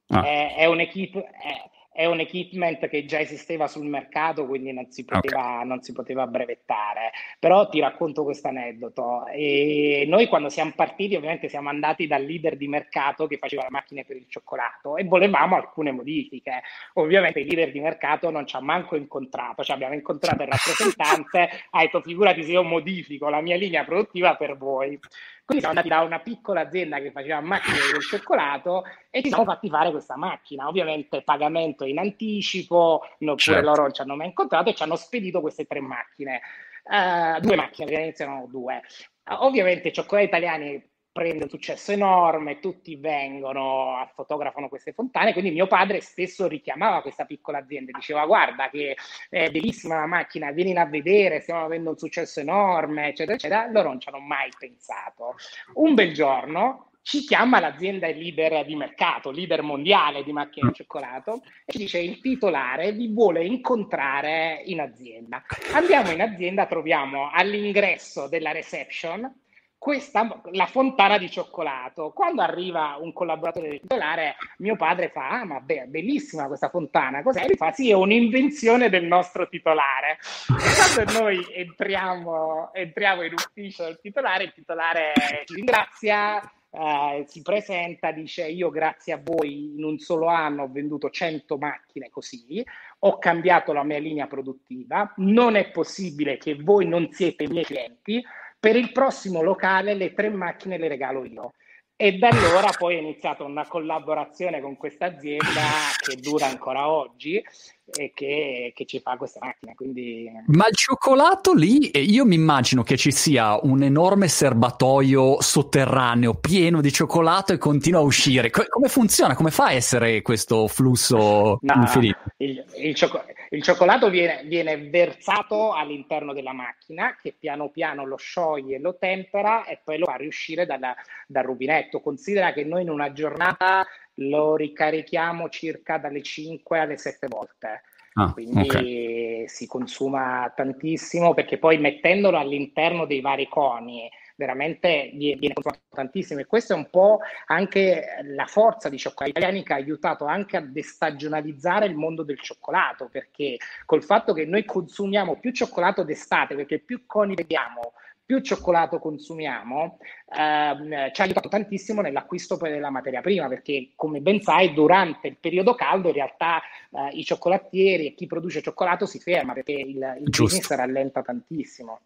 Ah. È, è un'equipe, è, è un equipment che già esisteva sul mercato, quindi non si poteva, okay. non si poteva brevettare. Però ti racconto questo aneddoto. E noi quando siamo partiti, ovviamente siamo andati dal leader di mercato che faceva le macchine per il cioccolato e volevamo alcune modifiche. Ovviamente il leader di mercato non ci ha manco incontrato, cioè abbiamo incontrato il rappresentante, ha detto figurati se io modifico la mia linea produttiva per voi. Quindi siamo andati da una piccola azienda che faceva macchine del cioccolato e ci siamo fatti fare questa macchina. Ovviamente pagamento in anticipo, no, certo. loro non ci hanno mai incontrato e ci hanno spedito queste tre macchine. Uh, due macchine, all'inizio erano due. Uh, ovviamente i cioccolati italiani prende un successo enorme, tutti vengono, fotografano queste fontane, quindi mio padre stesso richiamava questa piccola azienda, diceva guarda che è bellissima la macchina, vieni a vedere, stiamo avendo un successo enorme, eccetera, eccetera, loro non ci hanno mai pensato. Un bel giorno ci chiama l'azienda leader di mercato, leader mondiale di macchine di cioccolato, e ci dice il titolare vi vuole incontrare in azienda. Andiamo in azienda, troviamo all'ingresso della reception questa, la fontana di cioccolato. Quando arriva un collaboratore titolare, mio padre fa: Ah, ma beh, bellissima questa fontana. Cos'è? E lui fa: Sì, è un'invenzione del nostro titolare. Quando noi entriamo, entriamo in ufficio del titolare, il titolare ci ringrazia. Uh, si presenta, dice io grazie a voi in un solo anno ho venduto 100 macchine così, ho cambiato la mia linea produttiva, non è possibile che voi non siete miei clienti, per il prossimo locale le tre macchine le regalo io. E da allora poi è iniziata una collaborazione con questa azienda che dura ancora oggi che, che, ci fa questa macchina. Quindi... Ma il cioccolato lì, io mi immagino che ci sia un enorme serbatoio sotterraneo pieno di cioccolato e continua a uscire. Co- come funziona? Come fa a essere questo flusso no, infinito? Il, il, cioccol- il cioccolato viene, viene, versato all'interno della macchina che piano piano lo scioglie, lo tempera e poi lo fa riuscire dalla, dal rubinetto. Considera che noi in una giornata lo ricarichiamo circa dalle 5 alle 7 volte. Ah, quindi okay. si consuma tantissimo perché poi mettendolo all'interno dei vari coni veramente viene consumato tantissimo e questa è un po' anche la forza di Cioccolato Italiani che ha aiutato anche a destagionalizzare il mondo del cioccolato perché col fatto che noi consumiamo più cioccolato d'estate perché più coni vediamo più cioccolato consumiamo, ehm, ci ha aiutato tantissimo nell'acquisto poi della materia prima, perché come ben sai, durante il periodo caldo in realtà eh, i cioccolatieri e chi produce cioccolato si ferma perché il, il business rallenta tantissimo.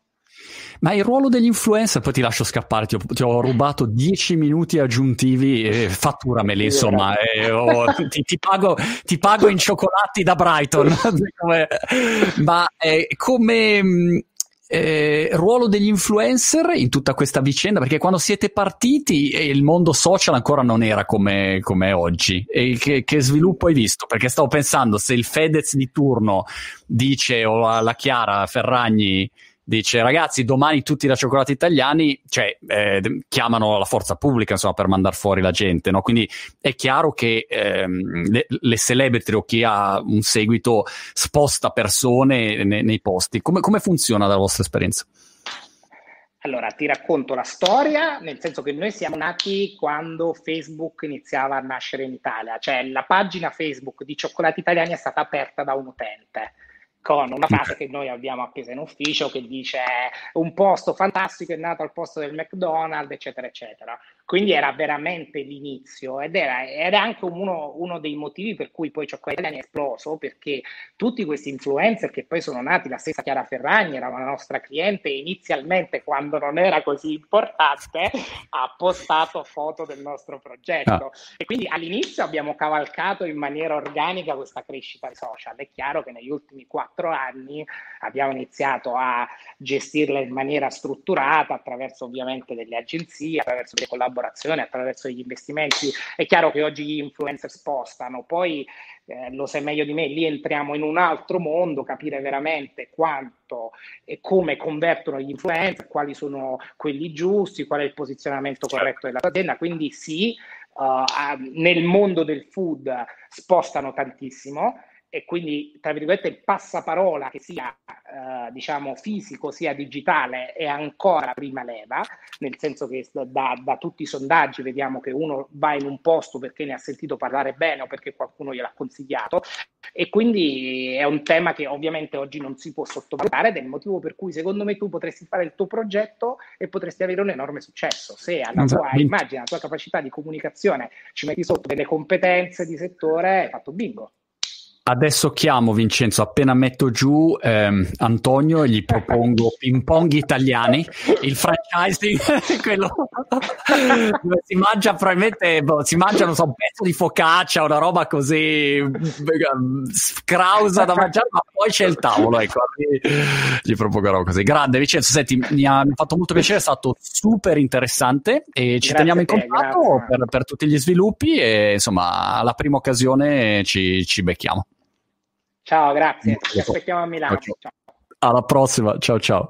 Ma il ruolo degli influencer, poi ti lascio scappare, ti ho, ti ho rubato 10 minuti aggiuntivi, eh, fatturameli insomma, eh, oh, ti, ti, pago, ti, pago, in cioccolati da Brighton. Ma eh, come eh, ruolo degli influencer in tutta questa vicenda? Perché quando siete partiti eh, il mondo social ancora non era come, come oggi. E che, che, sviluppo hai visto? Perché stavo pensando se il Fedez di turno dice o la, la Chiara Ferragni dice ragazzi domani tutti da cioccolati italiani cioè, eh, chiamano la forza pubblica insomma, per mandare fuori la gente no? quindi è chiaro che ehm, le, le, celebrity o chi ha un seguito sposta persone ne, nei posti come, come funziona dalla vostra esperienza? Allora, ti racconto la storia, nel senso che noi siamo nati quando Facebook iniziava a nascere in Italia, cioè la pagina Facebook di Cioccolati Italiani è stata aperta da un utente con una frase che noi abbiamo appesa in ufficio che dice un posto fantastico è nato al posto del McDonald's, eccetera, eccetera. Quindi era veramente l'inizio ed era, era anche uno, uno, dei motivi per cui poi Cioccolato Italiani è esploso, perché tutti questi influencer che poi sono nati, la stessa Chiara Ferragni era una nostra cliente inizialmente quando non era così importante, ha postato foto del nostro progetto. Ah. E quindi all'inizio abbiamo cavalcato in maniera organica questa crescita dei social. È chiaro che negli ultimi quattro anni abbiamo iniziato a gestirla in maniera strutturata attraverso ovviamente delle agenzie, attraverso delle collaborazioni collaborazione, attraverso gli investimenti. È chiaro che oggi gli influencer spostano, poi eh, lo sai meglio di me, lì entriamo in un altro mondo, capire veramente quanto e come convertono gli influencer, quali sono quelli giusti, qual è il posizionamento certo. corretto della tua azienda. Quindi sì, uh, nel mondo del food spostano tantissimo e quindi, tra virgolette, il passaparola che sia eh, diciamo fisico sia digitale è ancora la prima leva, nel senso che da, da, tutti i sondaggi vediamo che uno va in un posto perché ne ha sentito parlare bene o perché qualcuno gliel'ha consigliato e quindi è un tema che ovviamente oggi non si può sottovalutare ed è il motivo per cui secondo me tu potresti fare il tuo progetto e potresti avere un enorme successo se alla tua immagine, alla tua capacità di comunicazione ci metti sotto delle competenze di settore, hai fatto bingo. Adesso chiamo Vincenzo, appena metto giù ehm, Antonio e gli propongo ping pong italiani, il franchising, quello dove si mangia probabilmente, boh, si mangia, non so, un pezzo di focaccia, una roba così scrausa da mangiare, ma poi c'è il tavolo, ecco, gli propongo così. Grande Vincenzo, senti, mi ha, mi ha, fatto molto piacere, è stato super interessante e ci grazie teniamo in contatto per, per, tutti gli sviluppi e insomma alla prima occasione ci, ci becchiamo. Ciao, grazie. Ci aspettiamo a Milano. Ciao. Alla prossima. Ciao ciao.